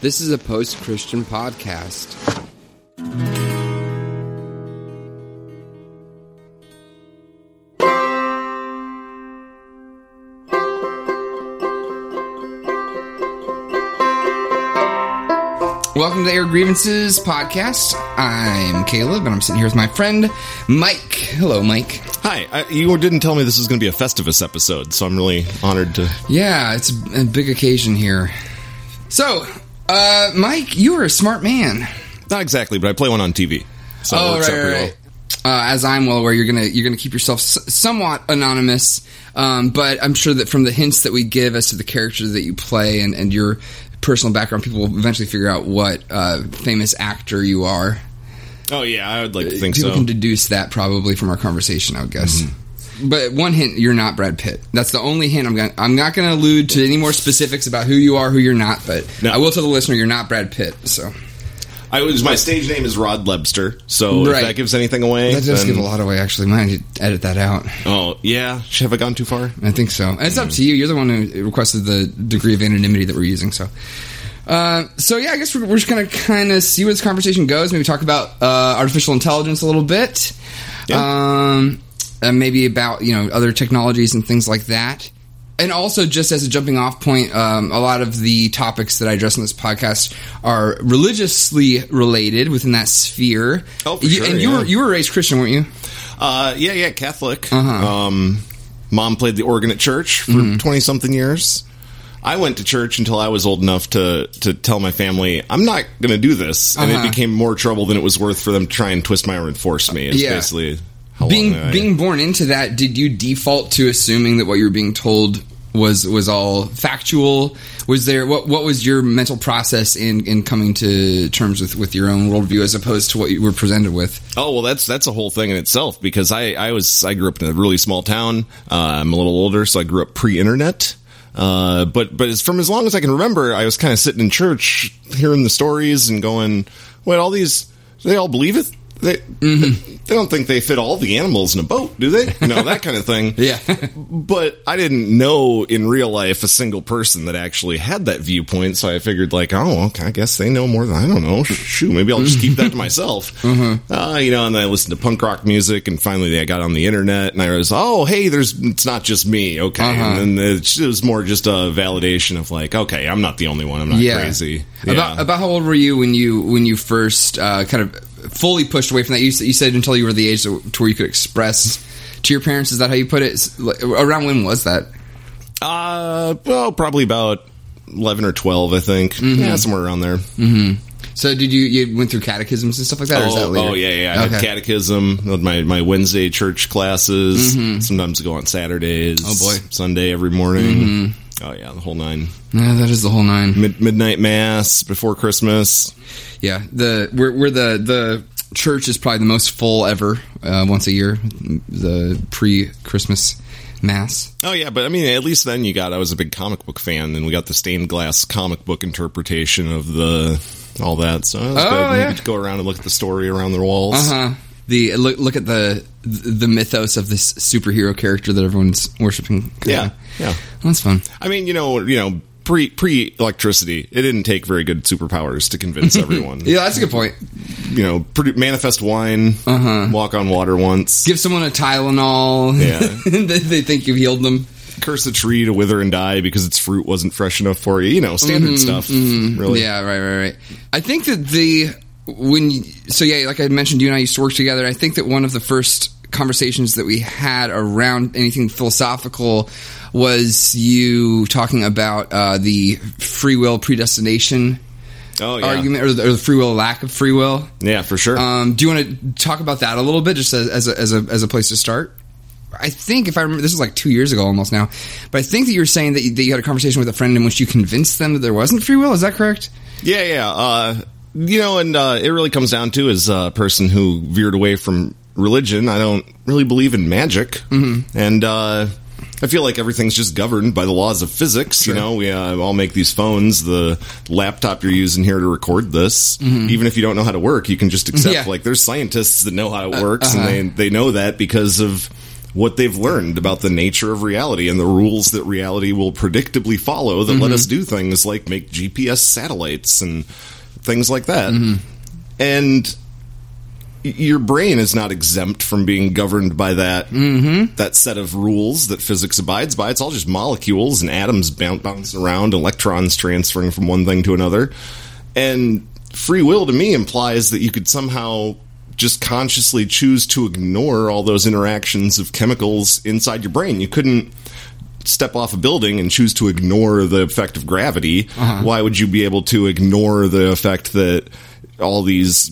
This is a post Christian podcast. Welcome to Air Grievances podcast. I'm Caleb, and I'm sitting here with my friend Mike. Hello, Mike. Hi, I, you didn't tell me this was going to be a Festivus episode, so I'm really honored to. Yeah, it's a big occasion here. So, uh, Mike, you are a smart man. Not exactly, but I play one on TV, so it Oh, works right, out pretty right, right. Uh, as I'm well aware, you're gonna you're gonna keep yourself s- somewhat anonymous, um, but I'm sure that from the hints that we give as to the character that you play and, and your personal background, people will eventually figure out what uh, famous actor you are. Oh yeah, I would like to think People so. can deduce that probably from our conversation, I would guess. Mm-hmm. But one hint: you're not Brad Pitt. That's the only hint I'm going. I'm not going to allude to any more specifics about who you are, who you're not. But No. I will tell the listener you're not Brad Pitt. So I was my stage name is Rod Lebster, so Right. if that gives anything away, that does then- give a lot away. Actually, might need to edit that out. Oh yeah, have I gone too far? I think so. And it's up to you. You're the one who requested the degree of anonymity that we're using. So, uh, so yeah, I guess we're, we're just gonna kind of see where this conversation goes. Maybe talk about uh, artificial intelligence a little bit, um, and maybe about you know other technologies and things like that. And also, just as a jumping off point, um, a lot of the topics that I address in this podcast are religiously related within that sphere. Oh, sure, And you yeah. were you were raised Christian, weren't you? Uh, yeah, yeah, Catholic. Uh-huh. Um, mom played the organ at church for Mm-hmm. 20 something years. I went to church until I was old enough to to tell my family I'm not going to do this, and Uh-huh. it became more trouble than it was worth for them to try and twist my arm and force me. It's Yeah. basically how being being born into that did you default to assuming that what you were being told was was all factual was there what what was your mental process in in coming to terms with with your own worldview as opposed to what you were presented with Oh well, that's that's a whole thing in itself because I I was I grew up in a really small town. Uh, I'm a little older, so I grew up pre-internet. Uh, but but as, from as long as I can remember, I was kind of sitting in church, hearing the stories and going, "Wait, all these they all believe it? They they don't think they fit all the animals in a boat, do they? You know that kind of thing." yeah but I didn't know in real life a single person that actually had that viewpoint. So I figured, like, oh, okay, I guess they know more than I don't know. Shoot, maybe I'll just keep that to myself. Uh, you know, and then I listened to punk rock music, and finally I got on the internet, and I was, oh, hey, there's it's not just me, okay. And then it was more just a validation of like, okay, I'm not the only one. I'm not yeah crazy. about about how old were you when you when you first uh, kind of fully pushed away from that you, you said until you were the age to, to where you could express to your parents is that how you put it around when was that uh, well, probably about eleven or twelve, I think. Yeah, somewhere around there. so did you you went through catechisms and stuff like that or is that Oh, later oh, yeah, yeah. I had catechism, my my Wednesday church classes. Sometimes I go on Saturdays. Mm-hmm. Oh, boy. Mm-hmm. Sunday every morning. Oh yeah, the whole nine. Yeah, that is the whole nine. Mid- midnight mass before Christmas. Yeah, the we're, we're the the church is probably the most full ever uh, once a year. The pre Christmas mass. Oh yeah, but I mean, at least then you got. I was a big comic book fan, and we got the stained glass comic book interpretation of the all that. So was Oh, good. yeah. Go around and look at the story around the walls. Uh huh. The look look at the the mythos of this superhero character that everyone's worshiping. Yeah, yeah. that's fun. I mean, you know, you know, pre pre electricity, it didn't take very good superpowers to convince everyone. Yeah, that's a good point. you know, manifest wine, Uh-huh. walk on water once, Give someone a Tylenol. Yeah. they, think you've healed them. curse a tree to wither and die because its fruit wasn't fresh enough for you. You know, standard stuff. Really, Yeah, right, right, right. I think that the when you, so yeah, like I mentioned, you and I used to work together. I think that one of the first conversations that we had around anything philosophical was you talking about uh, the free will predestination Oh yeah, argument, or the, or the free will lack of free will. yeah, for sure. Um, do you want to talk about that a little bit, just as, as, a, as a as a place to start? I think if I remember, this was like two years ago almost now, but I think that you were saying that you, that you had a conversation with a friend in which you convinced them that there wasn't free will. Is that correct? yeah, yeah. Uh, you know, and uh, it really comes down to as a person who veered away from religion. I don't really believe in magic, and uh, I feel like everything's just governed by the laws of physics. You know, we uh, all make these phones. The laptop you're using here to record this, mm-hmm. even if you don't know how to work, you can just accept. Yeah. Like, there's scientists that know how it uh, works, and uh-huh. they they know that because of what they've learned about the nature of reality and the rules that reality will predictably follow that let mm-hmm. us do things like make GPS satellites and things like that. Mm-hmm. And y- your brain is not exempt from being governed by that mm-hmm. that set of rules that physics abides by. It's all just molecules and atoms bouncing around, electrons transferring from one thing to another. And free will to me implies that you could somehow just consciously choose to ignore all those interactions of chemicals inside your brain. You couldn't step off a building and choose to ignore the effect of gravity. Uh-huh. Why would you be able to ignore the effect that all these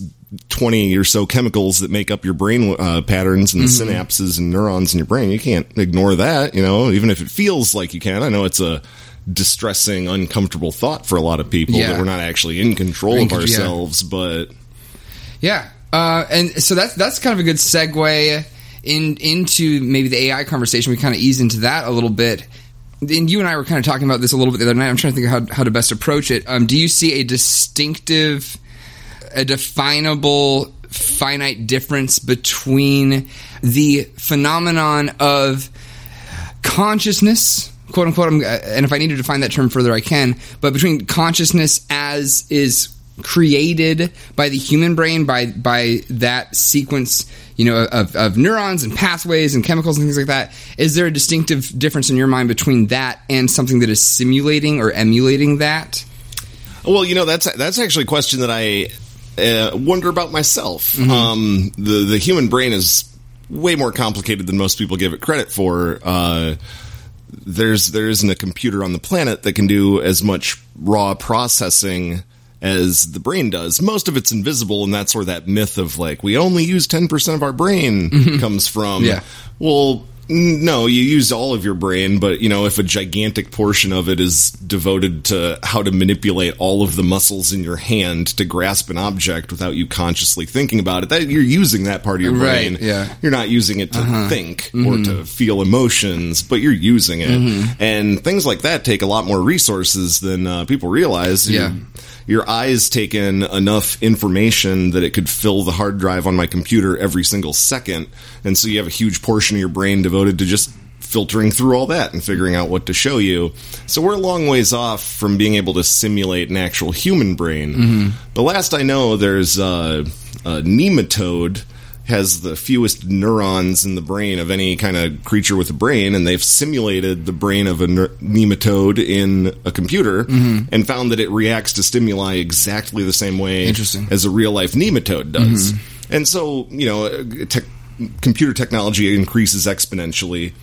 20 or so chemicals that make up your brain uh, patterns and synapses and neurons in your brain? You can't ignore that, you know, even if it feels like you can. I know it's a distressing, uncomfortable thought for a lot of people Yeah. that we're not actually in control of con- yeah. ourselves, but Yeah, uh, and so that's that's kind of a good segue in into maybe the AI conversation. We kind of ease into that a little bit. And you and I were kind of talking about this a little bit the other night. I'm trying to think of how how to best approach it. Um, do you see a distinctive, a definable, finite difference between the phenomenon of consciousness quote unquote I'm, uh, and if i need to define that term further i can but between consciousness as is created by the human brain by by that sequence you know of, of neurons and pathways and chemicals and things like that is there a distinctive difference in your mind between that and something that is simulating or emulating that? Well, you know that's that's actually a question that I uh, wonder about myself. Um, the the human brain is way more complicated than most people give it credit for. Uh, there's there isn't a computer on the planet that can do as much raw processing as the brain does. Most of it's invisible, and that's where that myth of like we only use ten percent of our brain comes from. Yeah. Well, no, you use all of your brain, but you know, if a gigantic portion of it is devoted to how to manipulate all of the muscles in your hand to grasp an object without you consciously thinking about it, that you're using that part of your Right, brain. yeah. Uh-huh. You're not using it to think or Mm-hmm. to feel emotions, but you're using it. And things like that take a lot more resources than uh, people realize. Yeah. Your- your eyes take in enough information that it could fill the hard drive on my computer every single second. And so you have a huge portion of your brain devoted to just filtering through all that and figuring out what to show you. So we're a long ways off from being able to simulate an actual human brain. The last I know, there's uh, a nematode has the fewest neurons in the brain of any kind of creature with a brain, and they've simulated the brain of a ne- nematode in a computer and found that it reacts to stimuli exactly the same way as a real life nematode does. And so, you know, uh, tech computer technology increases exponentially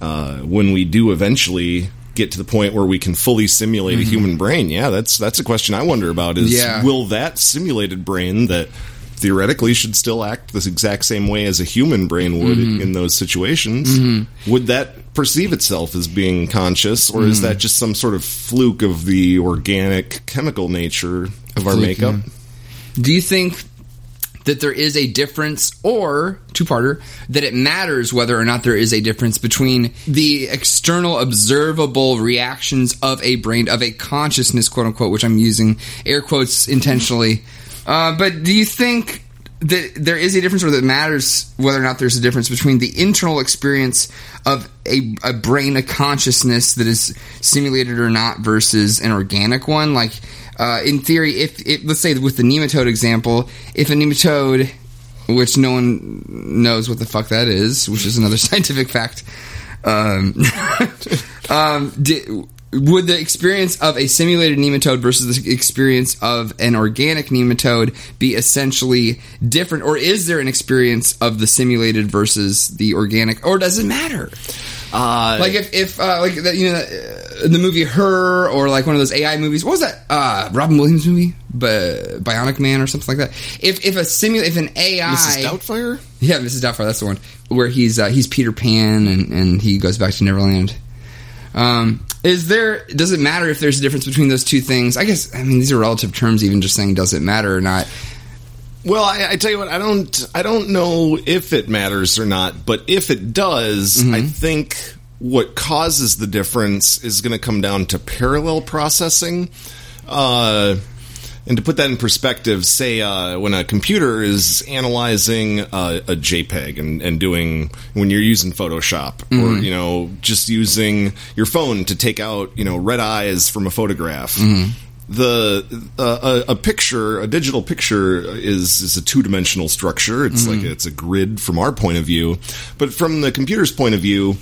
uh, when we do eventually get to the point where we can fully simulate a human brain. Yeah, that's that's a question I wonder about. Is Yeah. will that simulated brain that theoretically should still act the exact same way as a human brain would mm-hmm. in those situations. Mm-hmm. Would that perceive itself as being conscious, or is mm-hmm. that just some sort of fluke of the organic chemical nature of our Fluke, makeup? Do you think that there is a difference, or two parter, that it matters whether or not there is a difference between the external observable reactions of a brain, of a consciousness, quote unquote, which I'm using air quotes intentionally. Uh, but do you think that there is a difference, or that it matters whether or not there's a difference between the internal experience of a, a brain, a consciousness that is simulated or not, versus an organic one? Like, uh, in theory, if, if let's say with the nematode example, if a nematode, which no one knows what the fuck that is, which is another scientific fact, um, um, would the experience of a simulated nematode versus the experience of an organic nematode be essentially different, or is there an experience of the simulated versus the organic, or does it matter? Uh, Like if, if uh, like that, you know uh, the movie Her or like one of those AI movies. What was that? Uh, Robin Williams movie, Bi- Bionic Man or something like that. If if a simula- if an AI Mrs. Doubtfire? yeah, Mrs. Doubtfire. That's the one where he's uh, he's Peter Pan and, and he goes back to Neverland. Um, is there? Does it matter if there's a difference between those two things? I guess. I mean, these are relative terms. Even just saying, does it matter or not? Well, I, I tell you what, I don't, I don't know if it matters or not, but if it does, Mm-hmm. I think what causes the difference is going to come down to parallel processing. Uh, and to put that in perspective, say uh, when a computer is analyzing uh, a JPEG and, and doing when you're using Photoshop or you know just using your phone to take out you know red eyes from a photograph. The uh, a, a picture, a digital picture, is is a two dimensional structure. It's like it's a grid from our point of view, but from the computer's point of view,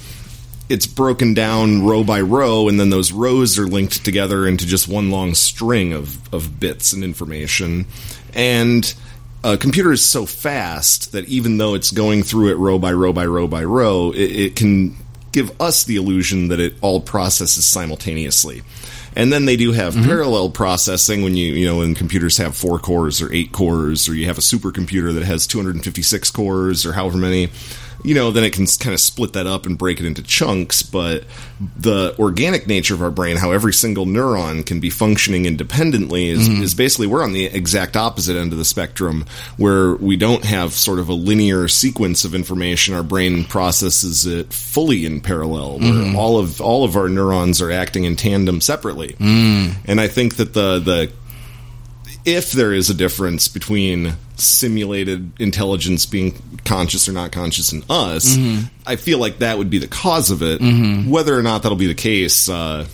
it's broken down row by row, and then those rows are linked together into just one long string of, of bits and information. And a computer is so fast that even though it's going through it row by row by row by row, it, it can give us the illusion that it all processes simultaneously. And then they do have mm-hmm. parallel processing when you, you know, when computers have four cores or eight cores, or you have a supercomputer that has 256 cores or however many you know, then it can kind of split that up and break it into chunks. But the organic nature of our brain, how every single neuron can be functioning independently, is, mm-hmm. is basically we're on the exact opposite end of the spectrum, where we don't have sort of a linear sequence of information. Our brain processes it fully in parallel, where mm-hmm. all of all of our neurons are acting in tandem separately. Mm. And I think that the the if there is a difference between simulated intelligence being conscious or not conscious in us, Mm-hmm. I feel like that would be the cause of it. Whether or not that'll be the case, uh,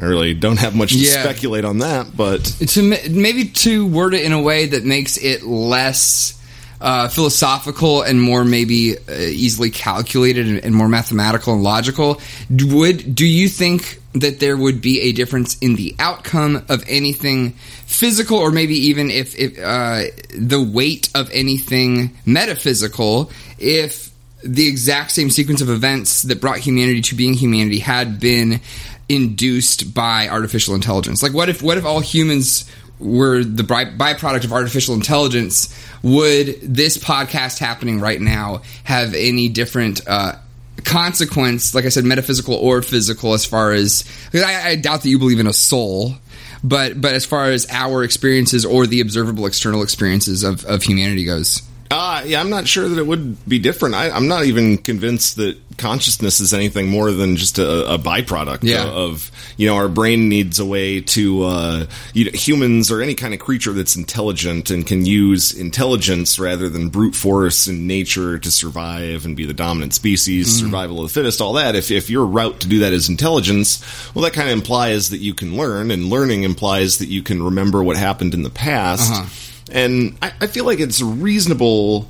I really don't have much to Yeah. speculate on that. But to maybe to word it in a way that makes it less uh, philosophical and more maybe uh, easily calculated and, and more mathematical and logical. Would do you think that there would be a difference in the outcome of anything physical, or maybe even if, if uh, the weight of anything metaphysical, if the exact same sequence of events that brought humanity to being humanity had been induced by artificial intelligence. Like, what if what if all humans were the byproduct of artificial intelligence? Would this podcast happening right now have any different uh, consequence? Like I said, metaphysical or physical, as far as I, I doubt that you believe in a soul. But but as far as our experiences or the observable external experiences of, of humanity goes, Uh, yeah, I'm not sure that it would be different. I, I'm not even convinced that consciousness is anything more than just a, a byproduct Yeah. of, you know, our brain needs a way to, uh, you know, humans or any kind of creature that's intelligent and can use intelligence rather than brute force in nature to survive and be the dominant species, survival of the fittest, all that. If, if your route to do that is intelligence, well, that kind of implies that you can learn, and learning implies that you can remember what happened in the past. Uh-huh. And I, I feel like it's a reasonable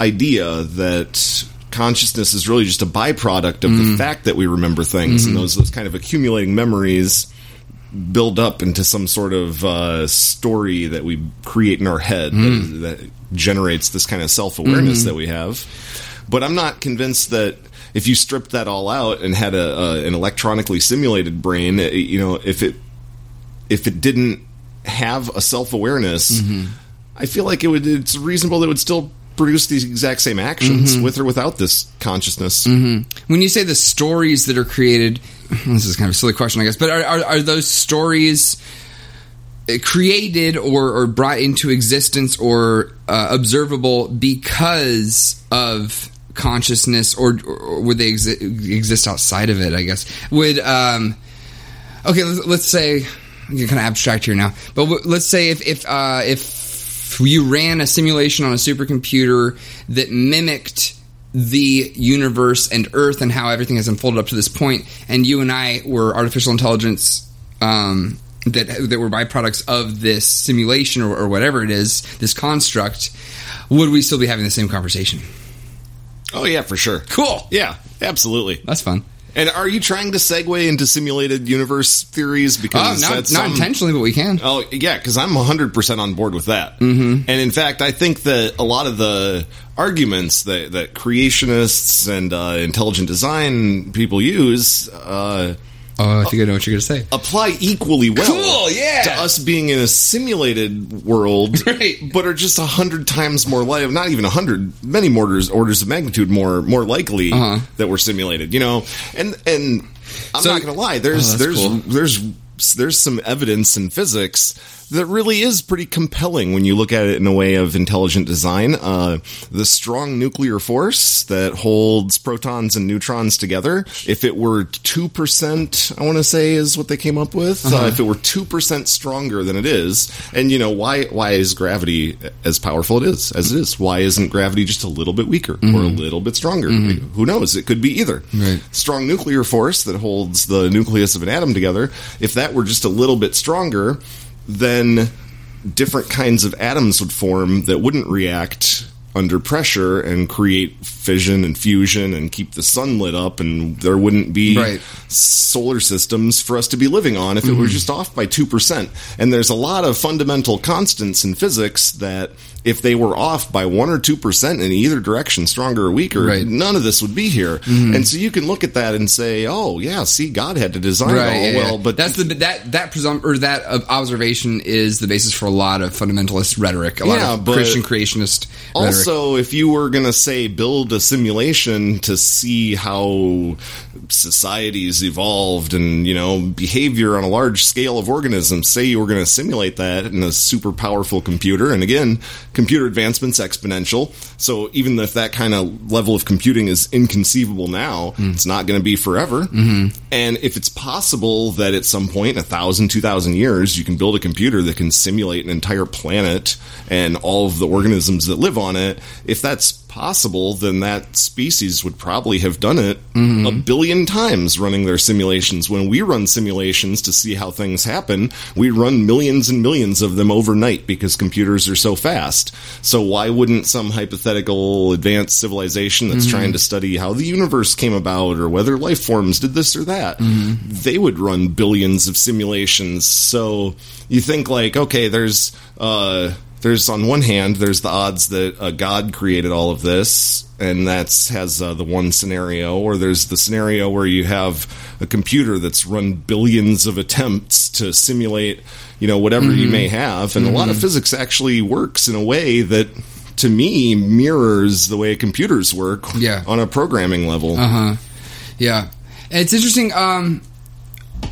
idea that consciousness is really just a byproduct of the mm. fact that we remember things. And mm-hmm. those those kind of accumulating memories build up into some sort of uh, story that we create in our head that, mm. that generates this kind of self awareness mm-hmm. that we have. But I'm not convinced that if you stripped that all out and had a, a an electronically simulated brain, uh, you know, if it if it didn't have a self awareness, mm-hmm. I feel like it would. It's reasonable that it would still produce these exact same actions with or without this consciousness. when you say the stories that are created, this is kind of a silly question, I guess, but are, are, are those stories uh, created or, or brought into existence or uh, observable because of consciousness, or, or would they exi- exist outside of it? I guess would. Um, okay, let's, let's say you're kind of abstract here now, but w- let's say if if uh, if you ran a simulation on a supercomputer that mimicked the universe and Earth and how everything has unfolded up to this point, and you and I were artificial intelligence um, that that were byproducts of this simulation or, or whatever it is, this construct, would we still be having the same conversation? Oh yeah, for sure. Cool. Yeah, absolutely. That's fun. And are you trying to segue into simulated universe theories? Because not, that's not some- intentionally, but we can. Oh yeah, because I'm 100 percent on board with that. Mm-hmm. And in fact, I think that a lot of the arguments that that creationists and uh, intelligent design people use uh, Oh, I think I know what you're going to say. apply equally well. Cool, yeah. To us being in a simulated world, Right. but are just a hundred times more like not even a hundred, many more orders, orders of magnitude more more likely Uh-huh. that we're simulated. You know, and and I'm So- not going to lie. There's Oh, that's there's cool. there's there's some evidence in physics that really is pretty compelling when you look at it in a way of intelligent design. Uh, the strong nuclear force that holds protons and neutrons together, if it were 2%, I want to say is what they came up with. Uh, if it were 2% stronger than it is, and you know, why, why is gravity as powerful it is, as it is? Why isn't gravity just a little bit weaker or a little bit stronger? Who knows? It could be either. Right. Strong nuclear force that holds the nucleus of an atom together, if that were just a little bit stronger, then different kinds of atoms would form that wouldn't react under pressure and create fission and fusion and keep the sun lit up and there wouldn't be Right. solar systems for us to be living on if it were mm-hmm. just off by 2%. And there's a lot of fundamental constants in physics that if they were off by 1 or 2% in either direction, stronger or weaker, Right. none of this would be here. Mm-hmm. And so you can look at that and say, "Oh, yeah, see God had to design it all yeah, yeah. well, but that's the that that presum- or that observation is the basis for a lot of fundamentalist rhetoric, a lot Yeah, of Christian creationist rhetoric. Also, if you were going to say build a simulation to see how societies evolved and, you know, behavior on a large scale of organisms, say you were going to simulate that in a super powerful computer, and again, computer advancement's exponential. So even if that kind of level of computing is inconceivable now, it's not going to be forever. Mm-hmm. And if it's possible that at some point, in a thousand, two thousand years, you can build a computer that can simulate an entire planet and all of the organisms that live on it, if that's possible, then that species would probably have done it mm-hmm. a billion times running their simulations. When we run simulations to see how things happen, we run millions and millions of them overnight because computers are so fast. So why wouldn't some hypothetical advanced civilization that's mm-hmm. trying to study how the universe came about or whether life forms did this or that, mm-hmm. they would run billions of simulations. So you think like, okay, there's uh there's on one hand there's the odds that uh, god created all of this and that's has uh, the one scenario or there's the scenario where you have a computer that's run billions of attempts to simulate you know whatever you may have and a lot of physics actually works in a way that to me mirrors the way computers work Yeah. on a programming level Uh huh. Yeah, it's interesting. Um,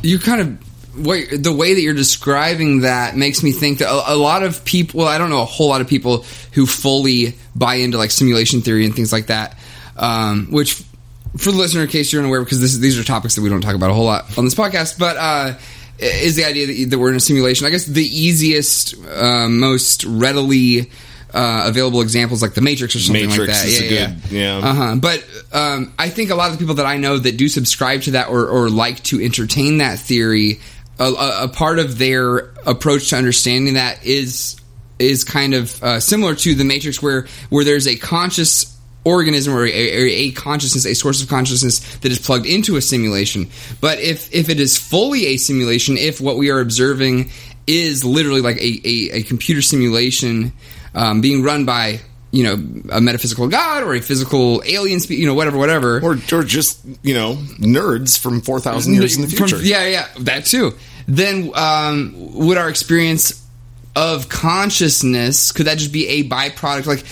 you kind of what the way that you're describing that makes me think that a, a lot of people. Well, I don't know a whole lot of people who fully buy into like simulation theory and things like that. Um, which, for the listener, in case you're unaware, because this, these are topics that we don't talk about a whole lot on this podcast, but uh, is the idea that, that we're in a simulation. I guess the easiest, uh, most readily. Uh, available examples like the Matrix or something Matrix like that. is a yeah, good- yeah. Uh-huh. But um, I think a lot of the people that I know that do subscribe to that or, or like to entertain that theory, a, a, part of their approach to understanding that is is kind of uh, similar to the Matrix, where where there's a conscious organism or a, a, a consciousness, a source of consciousness that is plugged into a simulation. But if if it is fully a simulation, if what we are observing is literally like a, a, a computer simulation um, being run by you know a metaphysical god or a physical alien, spe- you know whatever, whatever. or, or just you know nerds from 4000 years in the From- future yeah, yeah, that too. Then um, would our experience of consciousness could that just be a byproduct? Like,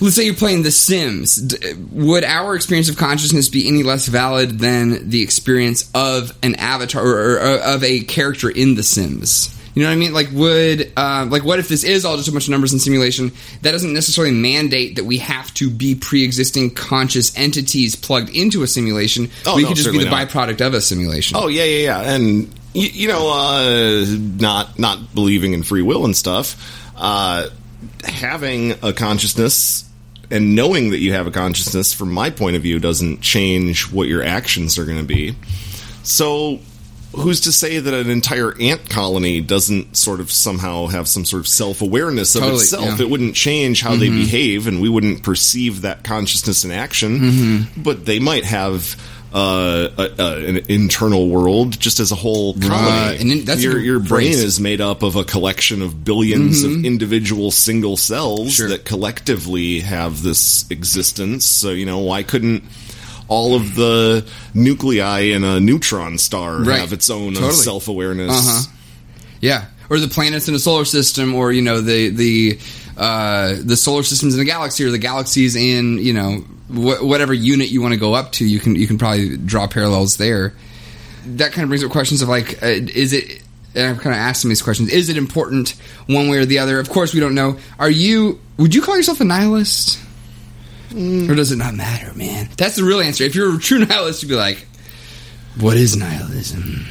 let's say you're playing The Sims. D- would our experience of consciousness be any less valid than the experience of an avatar or, or, or of a character in The Sims? You know what I mean? Like, would uh, like what if this is all just a bunch of numbers and simulation? That doesn't necessarily mandate that we have to be pre-existing conscious entities plugged into a simulation. Oh, we no, could just be the not. byproduct of a simulation. Oh yeah, yeah, yeah, and you, you know, uh, not not believing in free will and stuff. Uh, having a consciousness and knowing that you have a consciousness, from my point of view, doesn't change what your actions are going to be. So. Who's to say that an entire ant colony doesn't sort of somehow have some sort of self awareness of Totally, itself? yeah. Mm-hmm. It wouldn't change how they behave, and we wouldn't perceive that consciousness in action. Mm-hmm. But they might have uh, a, a, an internal world just as a whole colony. Right, and that's your your brain is made up of a collection of 1000000000s of individual single cells Sure. that collectively have this existence. So you know why couldn't all of the nuclei in a neutron star Right. have its own Totally. self awareness? Uh-huh. Yeah, or the planets in a solar system, or you know the the uh, the solar systems in a galaxy, or the galaxies in you know wh- whatever unit you want to go up to. You can you can probably draw parallels there. that kind of brings up questions of like, uh, is it? And I've kind of asked him these questions. Is it important one way or the other? Of course, we don't know. Are you? Would you call yourself a nihilist? Mm. Or does it not matter, man? That's the real answer. If you're a true nihilist, you'd be like, "What is nihilism?"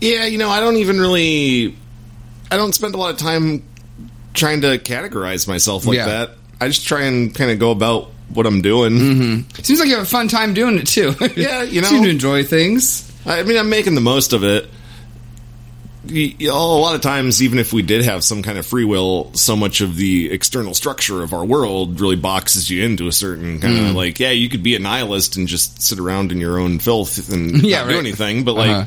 Yeah, you know, I don't even really. I don't spend a lot of time trying to categorize myself like Yeah. that. I just try and kind of go about what I'm doing. Mm-hmm. Seems like you have a fun time doing it too. Yeah, you know. seem to enjoy things. I mean, I'm making the most of it. A lot of times, even if we did have some kind of free will, so much of the external structure of our world really boxes you into a certain kind Mm. of like, yeah, you could be a nihilist and just sit around in your own filth and Yeah, not do anything. But like, Uh-huh.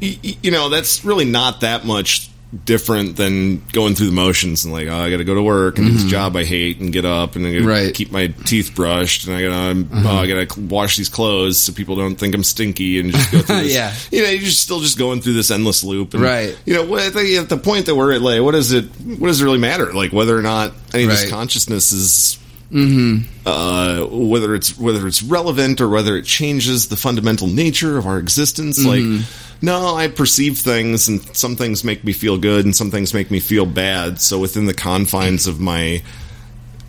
y- you know, that's really not that much different than going through the motions and like, oh, I got to go to work and do this job I hate and get up and I got to Mm-hmm. Right. Uh-huh. keep my teeth brushed and I got to, oh, I got to wash these clothes so people don't think I'm stinky and just go through this. Yeah. You know, you're just still just going through this endless loop. And, Right. You know, what- I think at the point that we're at, like, what does it, what does it really matter? Like whether or not any of this consciousness is uh, whether it's whether it's relevant or whether it changes the fundamental nature of our existence. Like, no, I perceive things, and some things make me feel good, and some things make me feel bad. So within the confines of my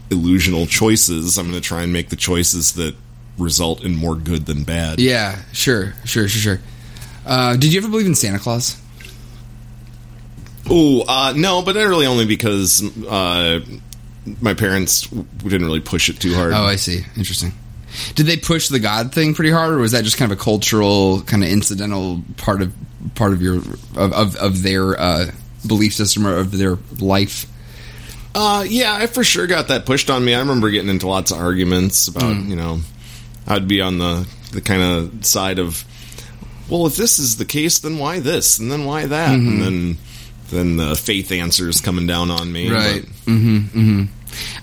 illusional choices, I'm going to try and make the choices that result in more good than bad. Yeah, sure, sure, sure, sure. Uh, did you ever believe in Santa Claus? Oh, uh, no, but really only because uh, my parents didn't really push it too hard. Oh, I see. Interesting. Did they push the God thing pretty hard, or was that just kind of a cultural, kind of incidental part of part of your of of, of their uh, belief system or of their life? Uh, yeah, I for sure got that pushed on me. I remember getting into lots of arguments about, Hmm. you know, I'd be on the the kind of side of, well, if this is the case, then why this, and then why that, Mm-hmm. and then then the faith answers coming down on me. Right. But, Mm-hmm. Mm-hmm.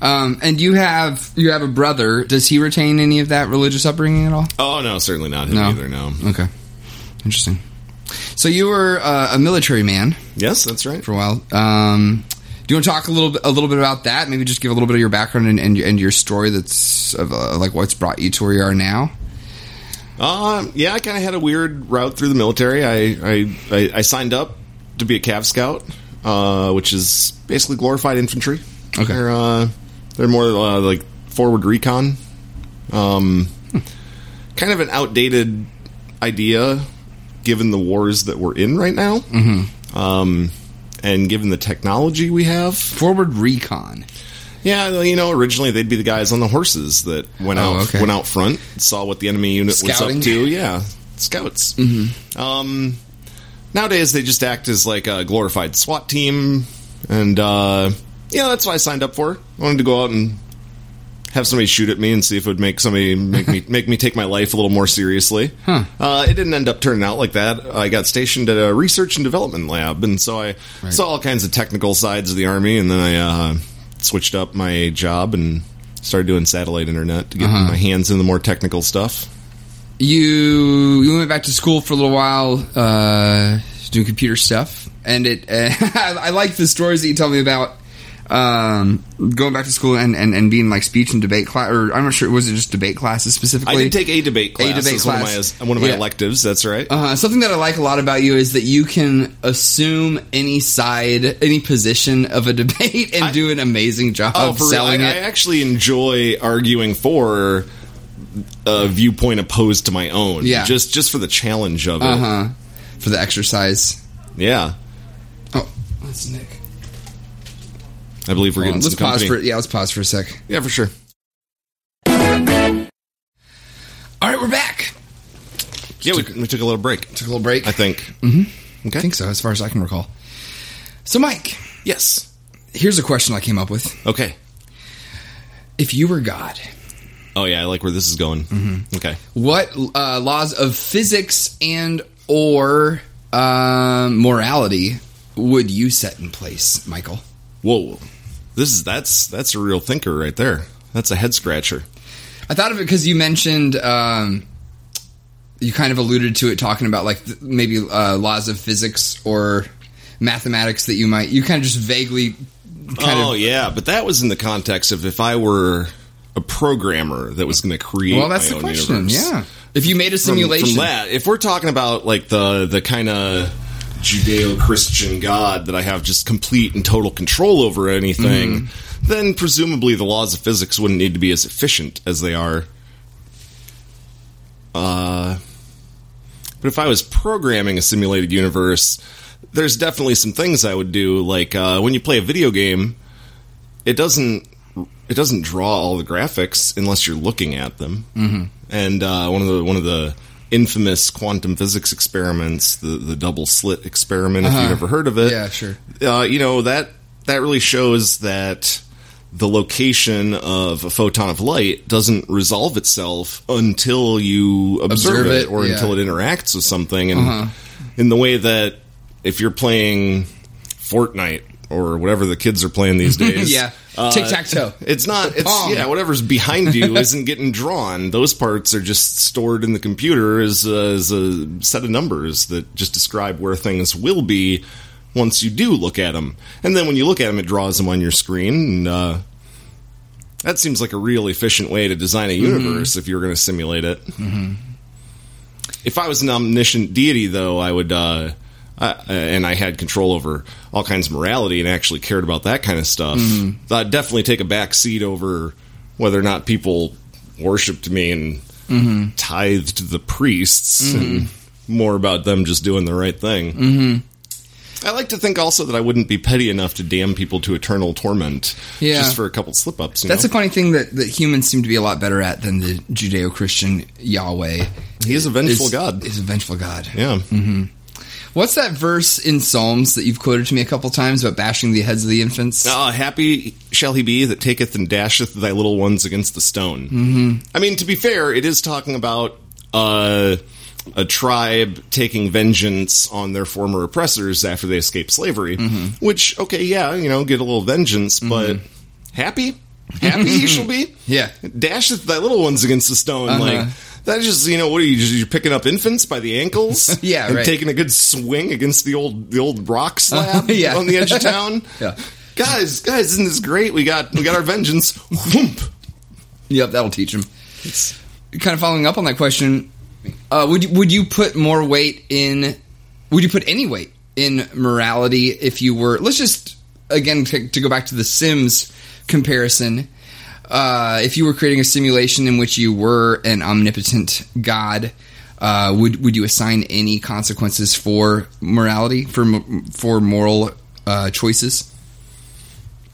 Um, and you have you have a brother. Does he retain any of that religious upbringing at all? oh no, certainly not him No. either. No. Okay. Interesting. So you were uh, a military man Yes, that's right. for a while. Um, do you want to talk a little bit, a little bit about that? Maybe just give a little bit of your background and, and, and your story. That's of, uh, like what's brought you to where you are now. Um, yeah, I kind of had a weird route through the military. I, I, I, I signed up to be a Cav Scout, uh, which is basically glorified infantry. Okay. They're, uh, they're more uh, like forward recon. Um, kind of an outdated idea given the wars that we're in right now. Mm-hmm. Um, and given the technology we have. Forward recon. Yeah, you know, originally they'd be the guys on the horses that went Oh, out okay. went out front, saw what the enemy unit Scouting? was up to. Yeah, scouts. Mm-hmm. Um, nowadays they just act as like a glorified SWAT team, and uh, yeah, that's what I signed up for. I wanted to go out and have somebody shoot at me and see if it would make somebody make me make me take my life a little more seriously. Huh. Uh, it didn't end up turning out like that. I got stationed at a research and development lab, and so I Right. saw all kinds of technical sides of the army, and then I uh, switched up my job and started doing satellite internet to get Uh-huh. my hands in the more technical stuff. You you went back to school for a little while, uh, doing computer stuff, and it. Uh, I, I like the stories that you tell me about um, going back to school and, and, and being like speech and debate class. Or I'm not sure was it just debate classes specifically. I did take a debate class. debate as one of my, class. one of my Yeah. electives. That's right. Uh, something that I like a lot about you is that you can assume any side, any position of a debate, and I- do an amazing job Oh, of for real. I, selling I actually enjoy arguing for a viewpoint opposed to my own. Yeah. just just for the challenge of it. Uh huh. For the exercise. Yeah, Oh, that's Nick. I believe we're Hold on, getting let's some pause company. for yeah. Let's pause for a sec. yeah, for sure. All right, we're back. Yeah, we, we took a little break. Took a little break. I think. Mm-hmm. Okay. I think so, as far as I can recall. So, Mike, Yes. here's a question I came up with. Okay. If you were God, Oh yeah, I like where this is going. Mm-hmm. Okay. what uh, laws of physics and or um, morality would you set in place, Michael? Whoa. This is that's that's a real thinker right there. That's a head scratcher. I thought of it because you mentioned um, you kind of alluded to it, talking about like th- maybe uh, laws of physics or mathematics that you might you kind of just vaguely kind oh of yeah, but that was in the context of if I were a programmer that was going to create Well, that's my the own question, universe. yeah. If you made a from, simulation, from that, if we're talking about like the the kind of Judeo-Christian God that I have just complete and total control over anything, Mm-hmm. then presumably the laws of physics wouldn't need to be as efficient as they are. Uh, but if I was programming a simulated universe, there's definitely some things I would do. Like uh, when you play a video game, it doesn't it doesn't draw all the graphics unless you're looking at them. Mm-hmm. And uh, one of the one of the infamous quantum physics experiments, the the double slit experiment, if you've ever heard of it, Uh-huh. Yeah, sure. Uh, you know that that really shows that the location of a photon of light doesn't resolve itself until you observe, Observe it, it, or yeah. until it interacts with something, and Uh-huh. in the way that if you're playing Fortnite or whatever the kids are playing these days, yeah, uh, tic tac toe. it's not. It's Pong. yeah. Whatever's behind you isn't getting drawn. Those parts are just stored in the computer as a, as a set of numbers that just describe where things will be once you do look at them. And then when you look at them, it draws them on your screen. And uh, that seems like a real efficient way to design a universe if you're going to simulate it. If I was an omniscient deity, though, I would. Uh, uh, and I had control over all kinds of morality and actually cared about that kind of stuff. I'd definitely take a back seat over whether or not people worshipped me and tithed to the priests, and more about them just doing the right thing. Mm-hmm. I like to think also that I wouldn't be petty enough to damn people to eternal torment Yeah. just for a couple slip ups. That's a funny thing that, that humans seem to be a lot better at than the Judeo-Christian Yahweh. he is a vengeful is, God. Is a vengeful God. yeah. What's that verse in Psalms that you've quoted to me a couple times about bashing the heads of the infants? Ah, happy shall he be that taketh and dasheth thy little ones against the stone. Mm-hmm. I mean, to be fair, it is talking about uh, a tribe taking vengeance on their former oppressors after they escape slavery. Which, okay, yeah, you know, get a little vengeance, but happy, happy he shall be. Yeah. dasheth thy little ones against the stone. Uh-huh. Like that's just you know what are you just you're picking up infants by the ankles? Yeah, and right. taking a good swing against the old the old rock slab yeah. on the edge of town. Yeah. guys, guys, isn't this great? We got we got our vengeance. Whoomp. Yep, that'll teach him. Kind of following up on that question, uh, would you, would you put more weight in? Would you put any weight in morality if you were? Let's just again to, to go back to the Sims comparison. Uh, if you were creating a simulation in which you were an omnipotent god, uh, would would you assign any consequences for morality for for moral uh, choices?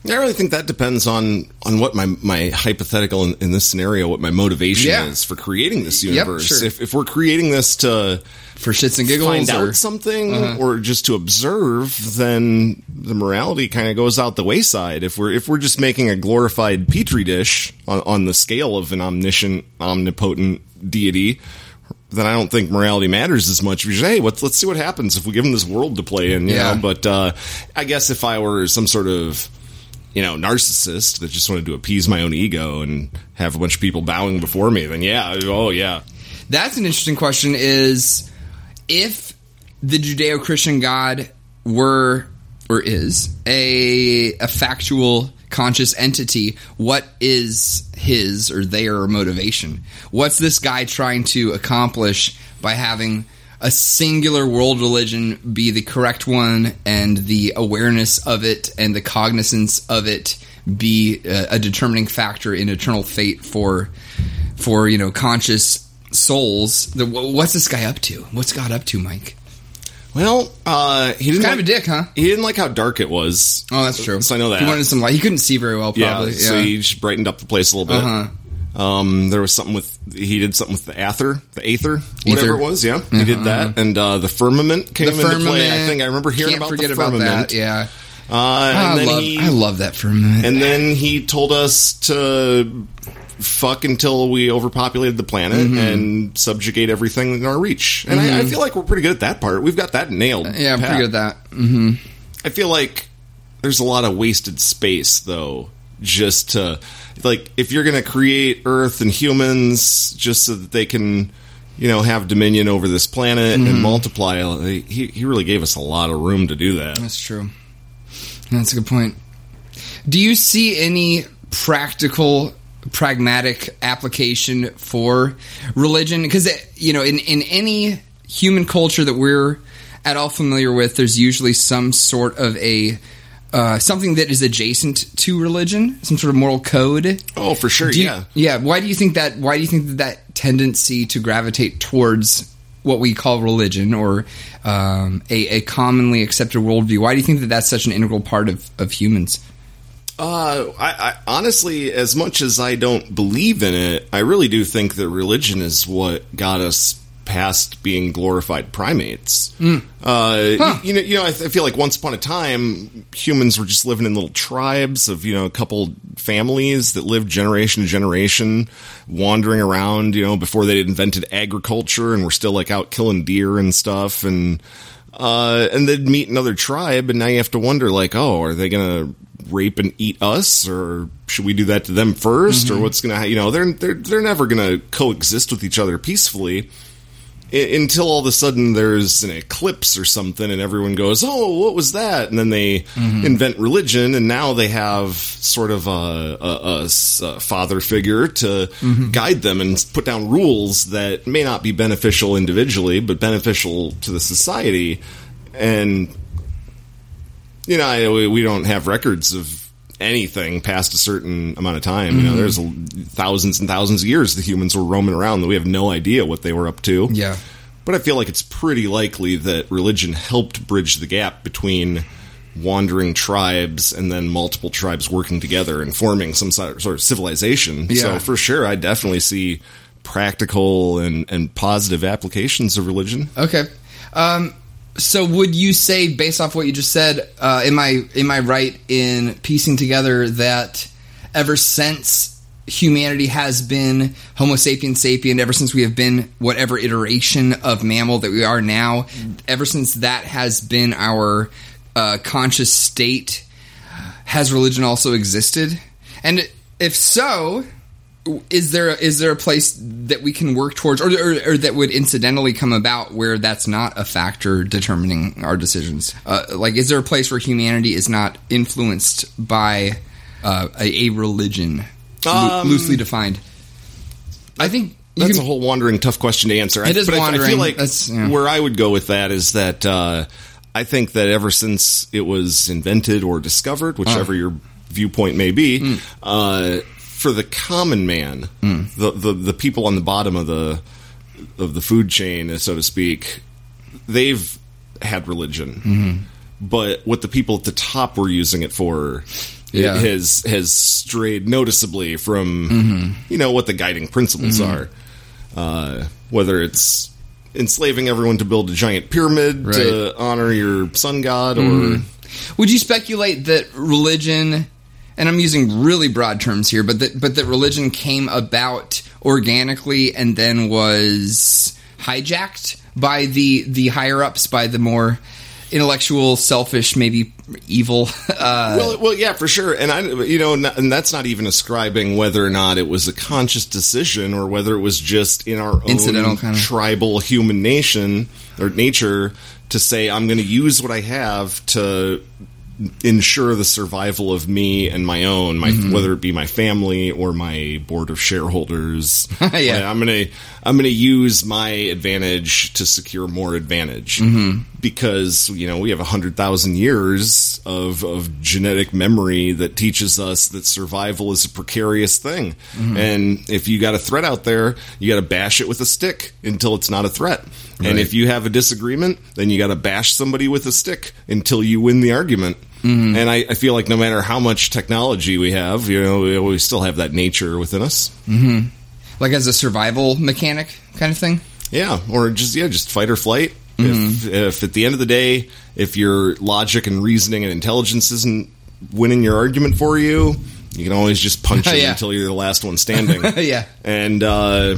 I really think that depends on on what my my hypothetical in, in this scenario, what my motivation Yeah. is for creating this Yep, universe. sure. If if we're creating this to For shits and giggles, find or- out something or just to observe, then the morality kind of goes out the wayside. If we're if we're just making a glorified petri dish on, on the scale of an omniscient, omnipotent deity, then I don't think morality matters as much. Because hey, let's let's see what happens if we give them this world to play in. You Yeah. know, but uh, I guess if I were some sort of you know, narcissist that just wanted to appease my own ego and have a bunch of people bowing before me, then yeah, oh yeah, That's an interesting question is if the Judeo-Christian God were or is a a factual conscious entity, what is his or their motivation? What's this guy trying to accomplish by having a singular world religion be the correct one and the awareness of it and the cognizance of it be a, a determining factor in eternal fate for for you know conscious souls the, what's this guy up to what's god up to mike Well, uh, he didn't kind like, of a dick huh He didn't like how dark it was. oh that's true So I know that. he wanted some light he couldn't see very well yeah, probably so yeah, he just brightened up the place a little bit. Uh-huh. Um, there was something with he did something with the Aether, the Aether, whatever Ether. it was. Yeah, he did that, and uh, the firmament came the into firmament play. I think I remember hearing can't about forget the about firmament. that yeah Uh, and I then love, he I love that firmament and then he told us to fuck until we overpopulated the planet Mm-hmm. and subjugate everything in our reach. And I, I feel like we're pretty good at that part. We've got that nailed. yeah i'm pat. pretty good at that hmm I feel like there's a lot of wasted space though just to like if you're going to create earth and humans just so that they can you know have dominion over this planet Mm-hmm. and multiply he he really gave us a lot of room to do that. That's true. That's a good point. Do you see any practical pragmatic application for religion because you know in in any human culture that we're at all familiar with there's usually some sort of a uh, something that is adjacent to religion some sort of moral code Oh, for sure. do you- yeah. yeah why do you think that why do you think that, that tendency to gravitate towards what we call religion or um, a, a commonly accepted worldview why do you think that that's such an integral part of, of humans Uh, I, I honestly, as much as I don't believe in it, I really do think that religion is what got us past being glorified primates. Uh, Huh. you know, you know, I, th- I feel like once upon a time, humans were just living in little tribes of you know a couple families that lived generation to generation, wandering around. You know, before they invented agriculture and were still like out killing deer and stuff and. Uh, and they'd meet another tribe, and now you have to wonder, like, oh, are they gonna rape and eat us, or should we do that to them 1st or what's gonna, you know, they're they're they're never gonna coexist with each other peacefully Until all of a sudden there's an eclipse or something, and everyone goes, oh, what was that? And then they mm-hmm. invent religion, and now they have sort of a father figure to mm-hmm. guide them and put down rules that may not be beneficial individually, but beneficial to the society. And you know, I, we don't have records of anything past a certain amount of time. You know, there's thousands and thousands of years the humans were roaming around that we have no idea what they were up to. Yeah. But I feel like it's pretty likely that religion helped bridge the gap between wandering tribes and then multiple tribes working together and forming some sort sort of civilization. Yeah. So for sure, I definitely see practical and, and positive applications of religion. Okay. Um, so would you say, based off what you just said, uh, am I am I right in piecing together that ever since humanity has been Homo sapiens sapient, ever since we have been whatever iteration of mammal that we are now, ever since that has been our uh, conscious state, has religion also existed? And if so, is there is there a place that we can work towards, or, or, or that would incidentally come about where that's not a factor determining our decisions? Uh, like, is there a place where humanity is not influenced by uh, a, a religion, Um, loosely defined? I think That's can- a whole wandering, tough question to answer. It is but I- I, wandering. feel like yeah. where I would go with that is that uh, I think that ever since it was invented or discovered, whichever Uh. your viewpoint may be, Hmm. For the common man, the, the the people on the bottom of the of the food chain, so to speak, they've had religion. Mm-hmm. But what the people at the top were using it for Yeah. it has has strayed noticeably from Mm-hmm. you know what the guiding principles are. Uh, whether it's enslaving everyone to build a giant pyramid Right. to honor your sun god, or Would you speculate that religion, and I'm using really broad terms here, but that but that religion came about organically and then was hijacked by the the higher ups, by the more intellectual, selfish, maybe evil. Uh, well, well, yeah, for sure. And I, you know, and that's not even ascribing whether or not it was a conscious decision or whether it was just in our Incidental own kinda. tribal human nation or nature to say, I'm going to use what I have to ensure the survival of me and my own, my Mm-hmm. whether it be my family or my board of shareholders. Yeah. I'm gonna I'm gonna use my advantage to secure more advantage Mm-hmm. because you know we have a hundred thousand years of of genetic memory that teaches us that survival is a precarious thing, Mm-hmm. and if you got a threat out there, you got to bash it with a stick until it's not a threat. Right. And if you have a disagreement, then you got to bash somebody with a stick until you win the argument. Mm-hmm. And I, I feel like no matter how much technology we have, you know, we, we still have that nature within us. like as a survival mechanic kind of thing. Yeah, or just yeah, just fight or flight. Mm-hmm. If, if at the end of the day, if your logic and reasoning and intelligence isn't winning your argument for you, you can always just punch it Yeah. until you're the last one standing. yeah. And uh,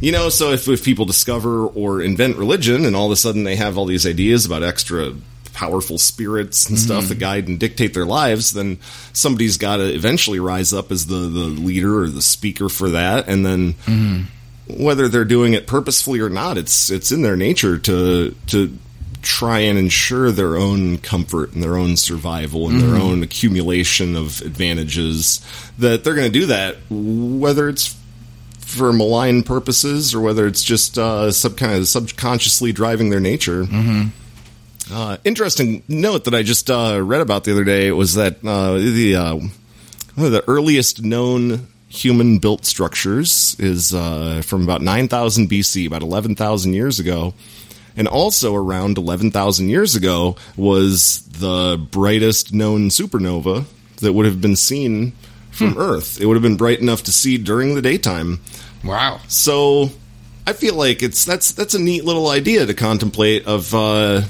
you know, so if, if people discover or invent religion, and all of a sudden they have all these ideas about extra powerful spirits and stuff mm-hmm. that guide and dictate their lives, then somebody's got to eventually rise up as the the leader or the speaker for that, and then mm-hmm. whether they're doing it purposefully or not, it's it's in their nature to to try and ensure their own comfort and their own survival and their mm-hmm. own accumulation of advantages, that they're going to do that whether it's for malign purposes or whether it's just uh, sub kind of subconsciously driving their nature. Uh, interesting note that I just uh, read about the other day was that uh, the uh, one of the earliest known human built structures is uh, from about 9000 BC, about 11,000 years ago. And also around 11,000 years ago was the brightest known supernova that would have been seen from Earth. It would have been bright enough to see during the daytime. Wow. So I feel like it's that's that's a neat little idea to contemplate of uh,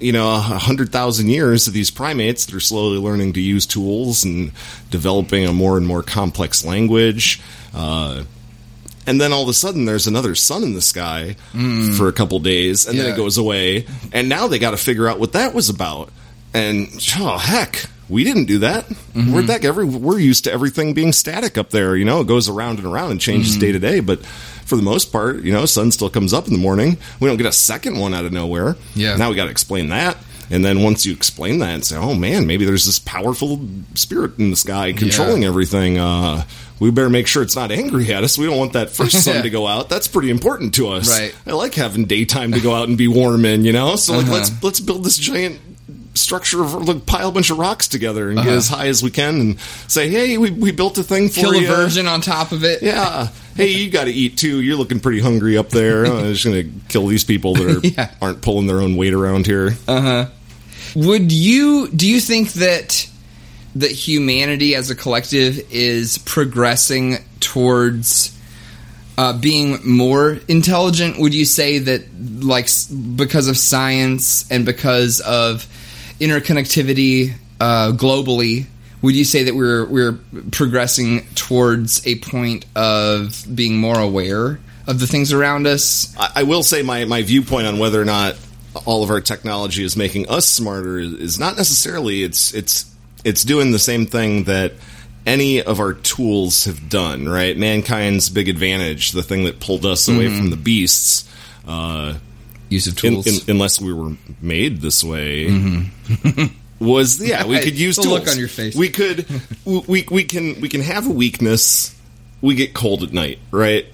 you know a hundred thousand years of these primates that are slowly learning to use tools and developing a more and more complex language. Uh, and then all of a sudden, there's another sun in the sky for a couple days, and then it goes away. And now they got to figure out what that was about. And oh heck, we didn't do that. We're that every we're used to everything being static up there. You know, it goes around and around and changes day to day. But for the most part, you know, sun still comes up in the morning. We don't get a second one out of nowhere. Yeah. Now we got to explain that. And then once you explain that and say, oh man, maybe there's this powerful spirit in the sky controlling everything, uh, we better make sure it's not angry at us. We don't want that first sun to go out. That's pretty important to us. Right. I like having daytime to go out and be warm in, you know? So like Uh-huh. let's let's build this giant structure of like pile a bunch of rocks together and get as high as we can and say, Hey, we, we built a thing for Uh-huh. Kill a you. virgin on top of it. Yeah. Hey, you got to eat too. You're looking pretty hungry up there. I'm just going to kill these people that are, Yeah. aren't pulling their own weight around here. Uh huh. Would you do you think that that humanity as a collective is progressing towards uh, being more intelligent? Would you say that like because of science and because of interconnectivity uh, globally? Would you say that we're we're progressing towards a point of being more aware of the things around us? I, I will say my, my viewpoint on whether or not all of our technology is making us smarter is, not necessarily it's it's it's doing the same thing that any of our tools have done. Right, mankind's big advantage, the thing that pulled us away from the beasts. Uh, Use of tools. in- unless we were made this way. was yeah, we could use The tools. look on your face. We could we we can we can have a weakness. We get cold at night, right?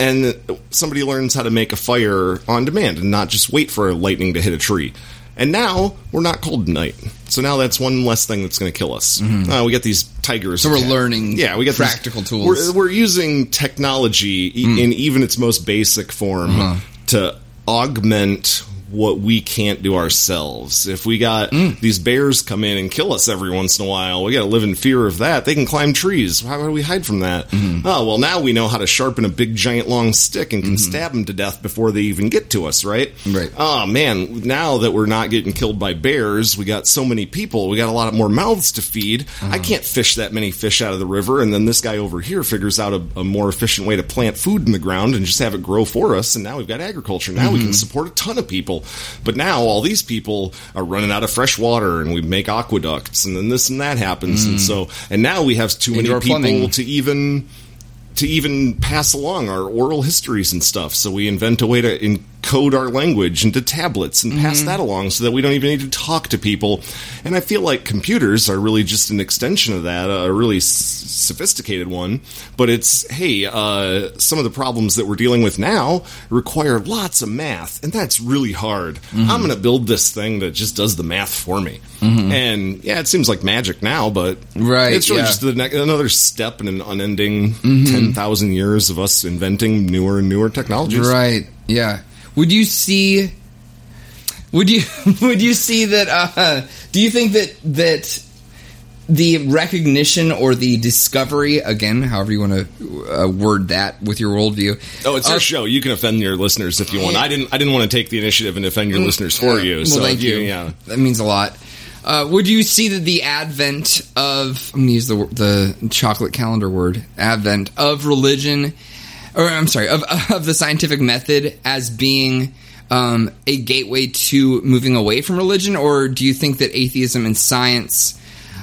And somebody learns how to make a fire on demand and not just wait for lightning to hit a tree. And now we're not cold at night, so now that's one less thing that's going to kill us. Uh, we got these tigers. Mm-hmm. So we're learning Yeah, we got these- practical tools. Uh-huh. We're, we're using technology e- in even its most basic form to augment what we can't do ourselves. If we got Mm. these bears come in and kill us every once in a while, we got to live in fear of that. They can climb trees. How do we hide from that? Mm-hmm. Oh, well, now we know how to sharpen a big, giant, long stick and can stab them to death before they even get to us, right? Right. Oh, man, now that we're not getting killed by bears, we got so many people, we got a lot more mouths to feed. I can't fish that many fish out of the river, and then this guy over here figures out a, a more efficient way to plant food in the ground and just have it grow for us, and now we've got agriculture. Now we can support a ton of people. But now all these people are running out of fresh water, and we make aqueducts, and then this and that happens, and hmm. so and now we have too many people plumbing. to even to even pass along our oral histories and stuff. So we invent a way to encode our language into tablets and pass mm-hmm. that along so that we don't even need to talk to people. And I feel like computers are really just an extension of that, a really s- sophisticated one. But it's, hey, uh, some of the problems that we're dealing with now require lots of math, and that's really hard. Mm-hmm. I'm going to build this thing that just does the math for me. Mm-hmm. And yeah, it seems like magic now, but Right, it's really yeah. just the ne- another step in an unending 10,000 years of us inventing newer and newer technologies. Right. Yeah. Would you see? Would you would you see that? Uh, do you think that that the recognition or the discovery again, however you want to uh, word that with your worldview? Oh, it's Uh, show. You can offend your listeners if you want. I didn't. I didn't want to take the initiative and offend your listeners for you. Mm. Well, so thank you. Yeah. That means a lot. Uh, would you see that the advent of I'm gonna use the the chocolate calendar word advent of religion, or I'm sorry of of the scientific method as being um, a gateway to moving away from religion, or do you think that atheism and science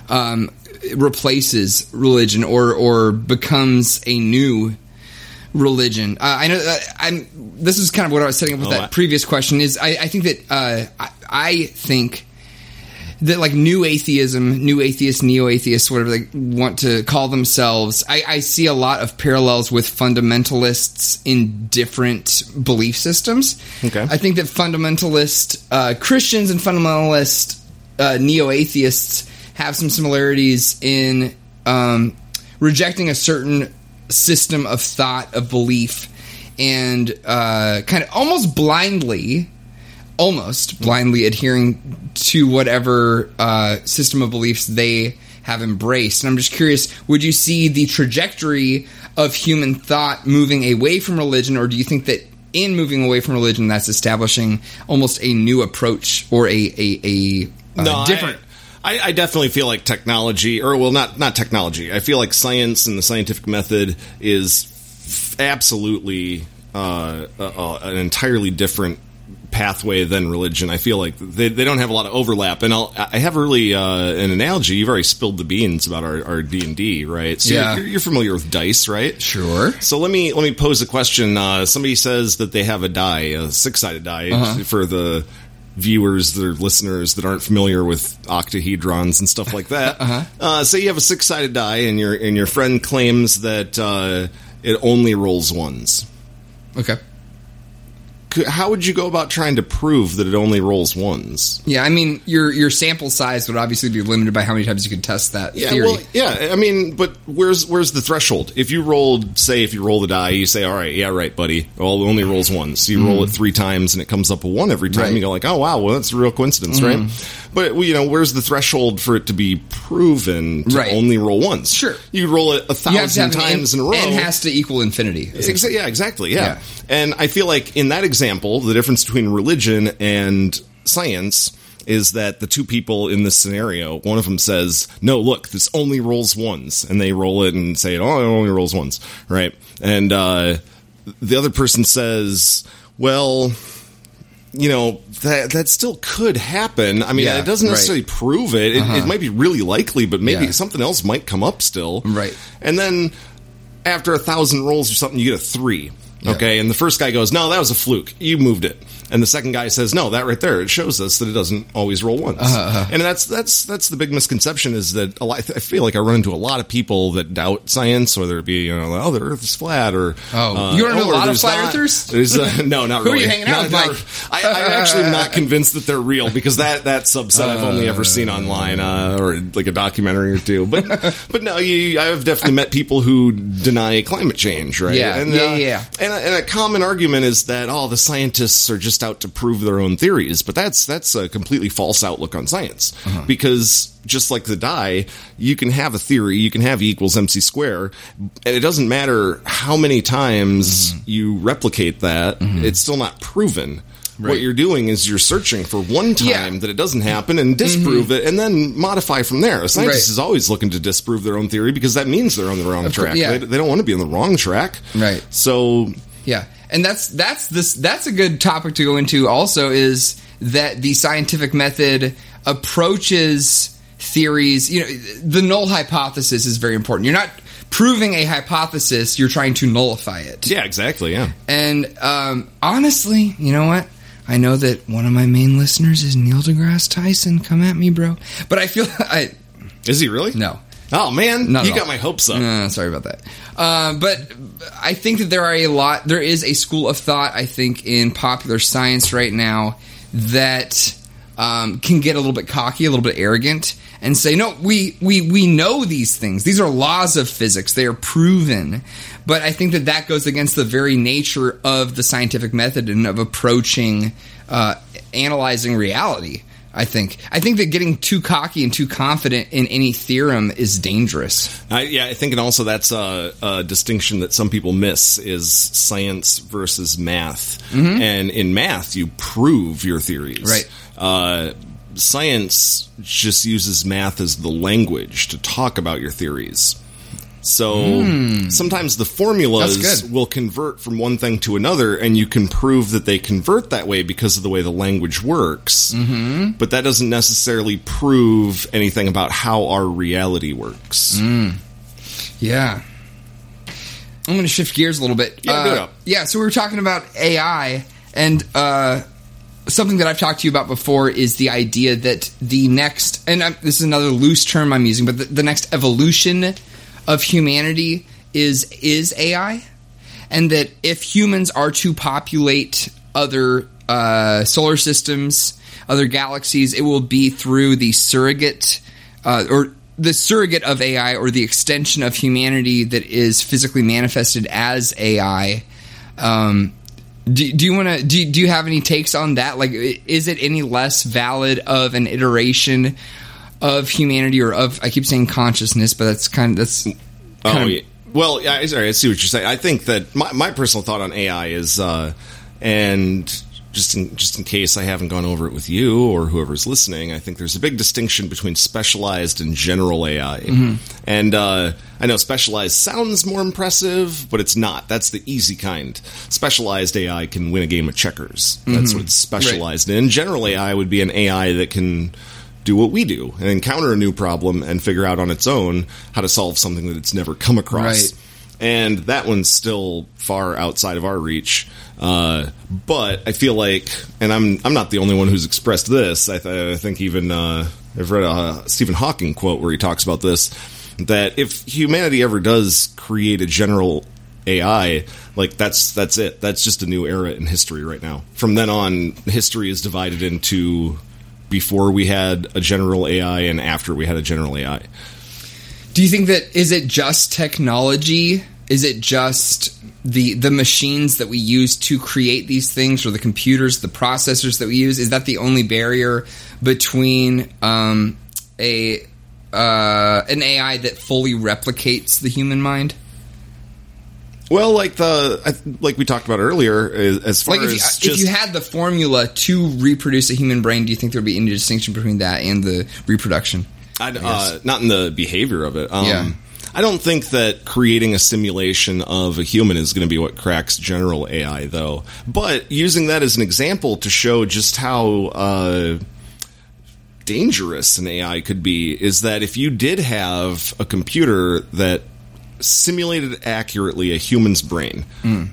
um, replaces religion, or or becomes a new religion. Uh, I know uh, I'm. This is kind of what I was setting up with Oh, that I- previous question. Is I, I think that uh, I, I think that like new atheism, new atheists, neo atheists, whatever they want to call themselves, I, I see a lot of parallels with fundamentalists in different belief systems. Okay. I think that fundamentalist uh, Christians and fundamentalist uh, neo atheists have some similarities in um, rejecting a certain system of thought, of belief, and uh, kind of almost blindly almost blindly adhering to whatever uh, system of beliefs they have embraced. And I'm just curious would you see the trajectory of human thought moving away from religion, or do you think that in moving away from religion, that's establishing almost a new approach or a, a, a uh, no, different? I, I definitely feel like technology, or well, not not technology. I feel like science and the scientific method is f- absolutely uh, uh, uh, an entirely different pathway than religion. I feel like they, they don't have a lot of overlap. And I'll, I have really uh, an analogy. You've already spilled the beans about our our D and D, right? So Yeah. you're, you're familiar with dice, right? Sure. So let me let me pose a question. Uh, somebody says that they have a die, a six sided die, Uh-huh. for the viewers, the listeners that aren't familiar with octahedrons and stuff like that. Uh-huh. uh say you have a six sided die, and your and your friend claims that uh, it only rolls ones. Okay. How would you go about trying to prove that it only rolls ones? Yeah, I mean, your your sample size would obviously be limited by how many times you can test that Yeah, theory. well, yeah. I mean, but where's where's the threshold? If you rolled, say, if you roll the die, you say, "All right, yeah, right, buddy." Well, it only rolls once. You roll it three times, and it comes up a one every time. Mm-hmm. Right. Mm-hmm. You go like, "Oh, wow, well, that's a real coincidence, right?" But well, you know, where's the threshold for it to be proven to Right. only roll once? Sure. you roll it a you have to thousand have an times in a row. N has to equal infinity. Exa- yeah, exactly. Yeah. Yeah. And I feel like in that example, the difference between religion and science is that the two people in this scenario, one of them says, "No, look, this only rolls ones," and they roll it and say, "Oh, it only rolls once," right? And uh, the other person says, "Well." You know that that still could happen. I mean, Yeah, it doesn't right. necessarily prove it. It, it might be really likely, but maybe Yeah. something else might come up still. Right. And then after a thousand rolls or something, you get a three. Okay, and the first guy goes, "No, that was a fluke. You moved it." And the second guy says, "No, that right there, it shows us that it doesn't always roll once." Uh-huh, And that's that's that's the big misconception is that a lot, I feel like I run into a lot of people that doubt science, whether it be you know, oh, the Earth is flat, or Oh, you run into a lot of flat earthers? There's uh, no, not really. Who are you hanging out Not- with, not- Mike? I, I'm actually not convinced that they're real because that that subset I've only ever seen online uh, or like a documentary or two. But but no, you, I've definitely met people who deny climate change, right? Yeah, and, yeah, uh, yeah. And, a- and a common argument is that oh, the scientists are just out to prove their own theories, but that's that's a completely false outlook on science Uh-huh. because just like the die, you can have a theory, you can have E equals mc square, and it doesn't matter how many times Mm-hmm. you replicate that, it's still not proven. What you're doing is you're searching for one time Yeah. Mm-hmm. that it doesn't happen and disprove it, and then modify from there. A scientist Right. is always looking to disprove their own theory because that means they're on the wrong track. yeah. They, they don't want to be on the wrong track. Right. So Yeah, and that's that's this that's a good topic to go into. Also, is that the scientific method approaches theories. You know, the null hypothesis is very important. You're not proving a hypothesis; you're trying to nullify it. yeah, exactly. Yeah. And um, honestly, you know what? I know that one of my main listeners is Neil deGrasse Tyson. Come at me, bro. But I feel I Is he really? no. Oh man, Not you got all. my hopes up. Sorry about that. Uh, but I think that there are a lot. There is a school of thought. I think in popular science right now that um, can get a little bit cocky, a little bit arrogant, and say, "No, we we we know these things. These are laws of physics. They are proven." But I think that that goes against the very nature of the scientific method and of approaching uh, analyzing reality. I think. I think that getting too cocky and too confident in any theorem is dangerous. I, yeah, I think, and also that's a, a distinction that some people miss is science versus math. And in math, you prove your theories. Right. Uh, science just uses math as the language to talk about your theories. So sometimes the formulas will convert from one thing to another, and you can prove that they convert that way because of the way the language works. Mm-hmm. But that doesn't necessarily prove anything about how our reality works. Yeah. I'm going to shift gears a little bit. Yeah, uh, do it up. Yeah, so we were talking about AI, and uh, something that I've talked to you about before is the idea that the next, and i this is another loose term I'm using, but the, the next evolution of humanity is is AI, and that if humans are to populate other uh, solar systems, other galaxies, it will be through the surrogate uh, or the surrogate of AI or the extension of humanity that is physically manifested as AI. Um, do, do you want to do, do you have any takes on that? Like, is it any less valid of an iteration of humanity or of I keep saying consciousness, but that's kind of that's Oh, kind of- yeah. Well, I- sorry, I see what you're saying. I think that my, my personal thought on AI is, uh, and just in, just in case I haven't gone over it with you or whoever's listening, I think there's a big distinction between specialized and general AI. And uh, I know specialized sounds more impressive, but it's not. That's the easy kind. Specialized AI can win a game of checkers. That's what it's specialized in. General AI would be an AI that can do what we do and encounter a new problem and figure out on its own how to solve something that it's never come across. Right. And that one's still far outside of our reach. Uh, but I feel like, and I'm I'm not the only one who's expressed this. I, th- I think even uh, I've read a Stephen Hawking quote where he talks about this that if humanity ever does create a general AI, like that's that's it. That's just a new era in history right now. From then on, history is divided into before we had a general AI and after we had a general AI. Do you think that is it just technology? Is it just the the machines that we use to create these things, or the computers, the processors that we use? Is that the only barrier between um, a uh, an AI that fully replicates the human mind? Well, like the like we talked about earlier, as as far Like if as you, just if you had the formula to reproduce a human brain, do you think there would be any distinction between that and the reproduction? I'd, uh, not in the behavior of it. Um, Yeah. I don't think that creating a simulation of a human is going to be what cracks general AI, though. But using that as an example to show just how uh, dangerous an AI could be is that if you did have a computer that simulated accurately a human's brain,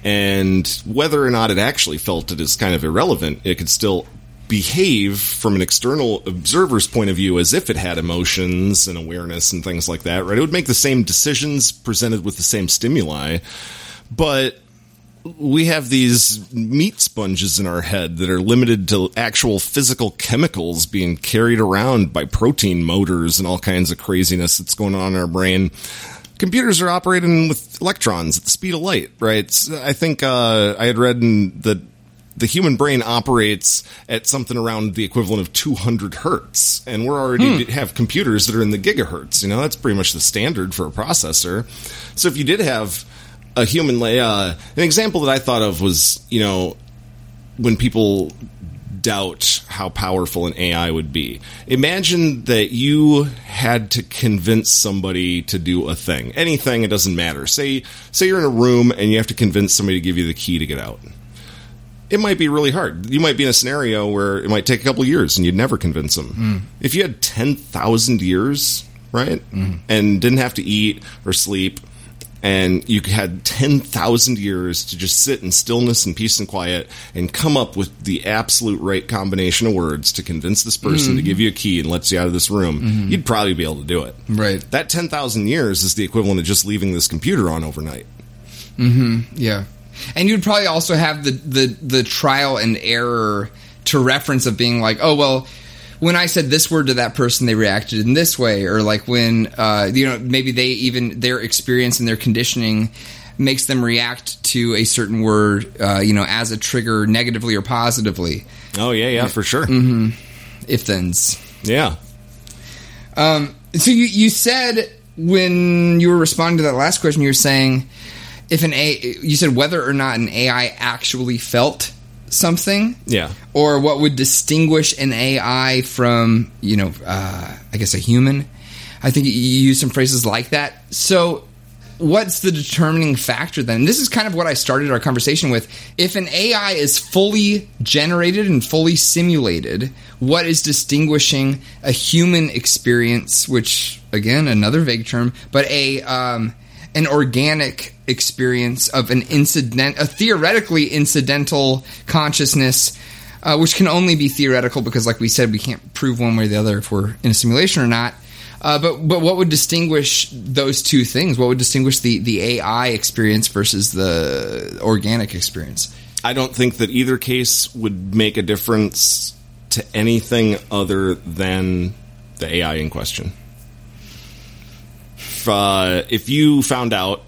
and whether or not it actually felt it is kind of irrelevant, it could still behave from an external observer's point of view as if it had emotions and awareness and things like that, right? It would make the same decisions presented with the same stimuli, but we have these meat sponges in our head that are limited to actual physical chemicals being carried around by protein motors and all kinds of craziness that's going on in our brain. Computers are operating with electrons at the speed of light, right? I think uh, I had read in that the human brain operates at something around the equivalent of 200 hertz, and we're already have computers that are in the gigahertz. You know, that's pretty much the standard for a processor. So if you did have a human, uh, an example that I thought of was, you know, when people doubt how powerful an AI would be. Imagine that you had to convince somebody to do a thing. Anything, it doesn't matter. Say say you're in a room and you have to convince somebody to give you the key to get out. It might be really hard. You might be in a scenario where it might take a couple years and you'd never convince them. Mm. If you had 10,000 years, right? Mm-hmm. And didn't have to eat or sleep and you had 10,000 years to just sit in stillness and peace and quiet and come up with the absolute right combination of words to convince this person to mm-hmm. give you a key and lets you out of this room, mm-hmm. you'd probably be able to do it. Right. That 10,000 years is the equivalent of just leaving this computer on overnight. Mm-hmm. Yeah, and you'd probably also have the the the trial and error to reference of being like, oh well, when I said this word to that person, they reacted in this way, or like when uh, you know maybe they even their experience and their conditioning makes them react to a certain word, uh, you know, as a trigger negatively or positively. Oh, yeah, yeah, for sure. If thens. Yeah. Um, so you you said when you were responding to that last question, you were saying if an A, you said whether or not an AI actually felt something, Yeah. or what would distinguish an AI from you know, uh, I guess a human. I think you use some phrases like that. So. What's the determining factor then? This is kind of what I started our conversation with. If an AI is fully generated and fully simulated, what is distinguishing a human experience, which again, another vague term, but a um, an organic experience of an incident, a theoretically incidental consciousness, uh, which can only be theoretical because, like we said, we can't prove one way or the other if we're in a simulation or not. Uh, but but what would distinguish those two things? What would distinguish the the AI experience versus the organic experience? I don't think that either case would make a difference to anything other than the AI in question. If, uh, if you found out,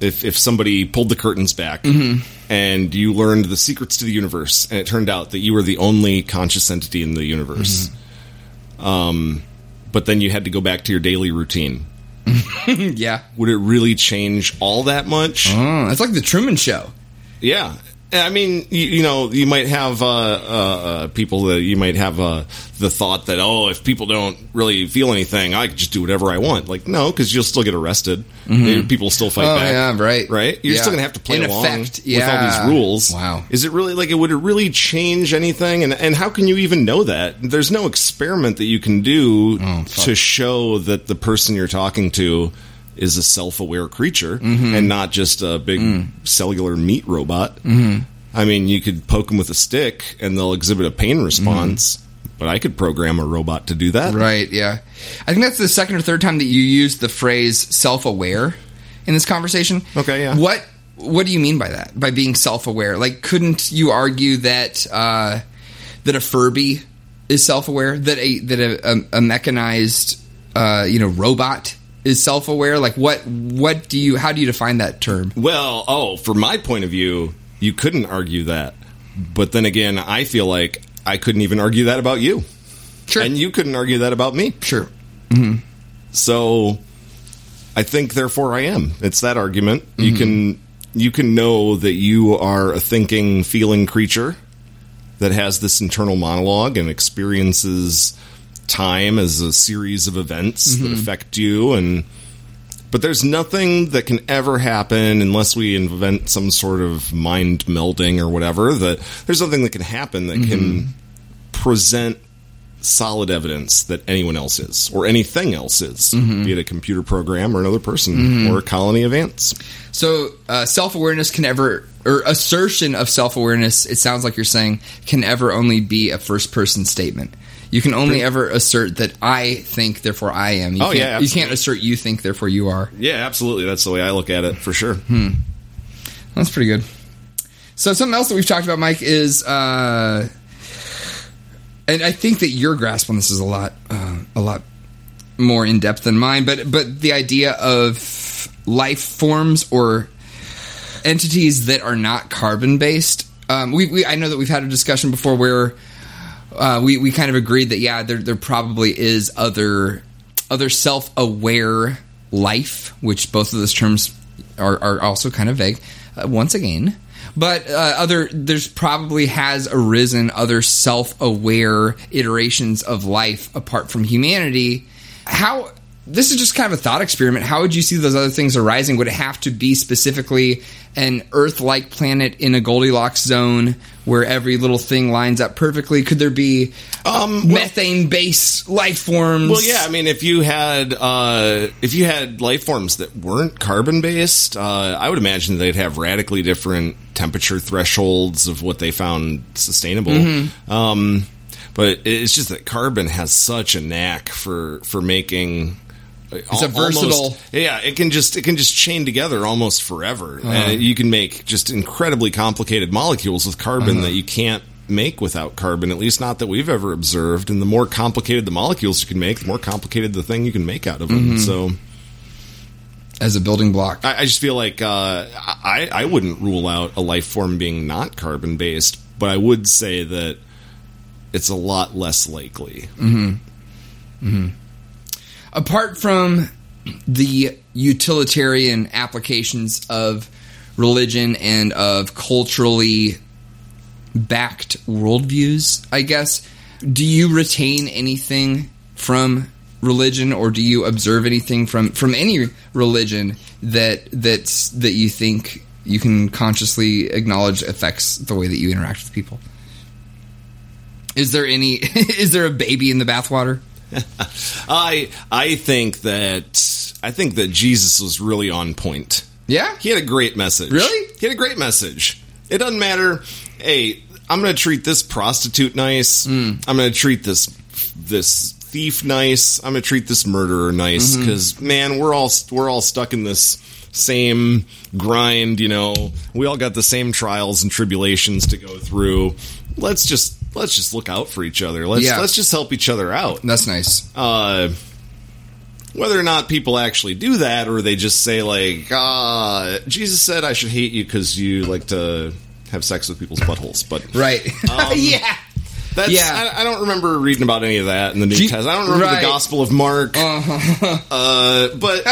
if, if somebody pulled the curtains back and you learned the secrets to the universe, and it turned out that you were the only conscious entity in the universe, um, but then you had to go back to your daily routine, yeah, would it really change all that much? oh, it's like the Truman Show. Yeah. I mean, you, you know, you might have uh, uh, uh, people that you might have uh, the thought that, oh, if people don't really feel anything, I can just do whatever I want. Like, no, because you'll still get arrested. People still fight Oh, back. yeah, right. Right? You're Yeah. still going to have to play In along effect, with all these rules. Wow. Is it really, like, it would it really change anything? And, and how can you even know that? There's no experiment that you can do Oh, to show that the person you're talking to is a self-aware creature Mm-hmm. and not just a big Mm. cellular meat robot. Mm-hmm. I mean, you could poke them with a stick and they'll exhibit a pain response, but I could program a robot to do that. Right, yeah. I think that's the second or third time that you used the phrase self-aware in this conversation. Okay, yeah. What what do you mean by that? By being self-aware? Like couldn't you argue that uh, that a Furby is self-aware, that a that a, a, a mechanized uh, you know robot is self-aware? Like what what do you how do you define that term? Well, oh, from my point of view, you couldn't argue that. But then again, I feel like I couldn't even argue that about you. Sure. And you couldn't argue that about me. Sure. Mm-hmm. So I think therefore I am. It's that argument. You mm-hmm. can you can know that you are a thinking, feeling creature that has this internal monologue and experiences time as a series of events that mm-hmm. affect you and but there's nothing that can ever happen unless we invent some sort of mind melding or whatever that there's nothing that can happen that can mm-hmm. present solid evidence that anyone else is or anything else is mm-hmm. be it a computer program or another person or a colony of ants. So uh, self awareness can ever, or assertion of self awareness, it sounds like you're saying, can ever only be a first person statement. You can only ever assert that I think, therefore I am. You Oh, can't, yeah, you can't assert you think, therefore you are. yeah absolutely that's the way i look at it for sure That's pretty good. So something else that we've talked about, Mike, is, uh, and I think that your grasp on this is a lot, uh, a lot more in depth than mine. But but the idea of life forms or entities that are not carbon based. Um, we, we I know that we've had a discussion before where uh, we we kind of agreed that yeah, there there probably is other other self aware life, which both of those terms are are also kind of vague. Uh, once again. But uh, other, there's probably has arisen other self-aware iterations of life apart from humanity. How this is just kind of a thought experiment. How would you see those other things arising? Would it have to be specifically an Earth-like planet in a Goldilocks zone where every little thing lines up perfectly? Could there be Um, well- methane-based life forms? Well, yeah. I mean, if you had uh, if you had life forms that weren't carbon based, uh, I would imagine they'd have radically different temperature thresholds of what they found sustainable. Mm-hmm. Um, but it's just that carbon has such a knack for for making. It's a versatile- yeah. It can just it can just chain together almost forever, Uh-huh. and you can make just incredibly complicated molecules with carbon Uh-huh. that you can't make without carbon. At least not that we've ever observed. And the more complicated the molecules you can make, the more complicated the thing you can make out of them. Mm-hmm. So as a building block. I, I just feel like uh, I I wouldn't rule out a life form being not carbon based, but I would say that it's a lot less likely. Apart from the utilitarian applications of religion and of culturally backed worldviews, I guess, do you retain anything from religion or do you observe anything from, from any religion that that's that you think you can consciously acknowledge affects the way that you interact with people? Is there any is there a baby in the bathwater? I I think that I think that Jesus was really on point. Yeah. He had a great message. Really? He had a great message. It doesn't matter. Hey, I'm going to treat this prostitute nice. Mm. I'm going to treat this this thief nice. I'm going to treat this murderer nice Mm-hmm. because man, we're all we're all stuck in this same grind. You know, we all got the same trials and tribulations to go through. Let's just let's just look out for each other. Let's Yeah. let's just help each other out. That's nice. Uh, whether or not people actually do that or they just say like uh, jesus said i should hate you because you like to have sex with people's buttholes but Right. yeah. that's Yeah. I, I don't remember reading about any of that in the new Je- testament i don't remember right. Uh-huh. the gospel of mark uh, but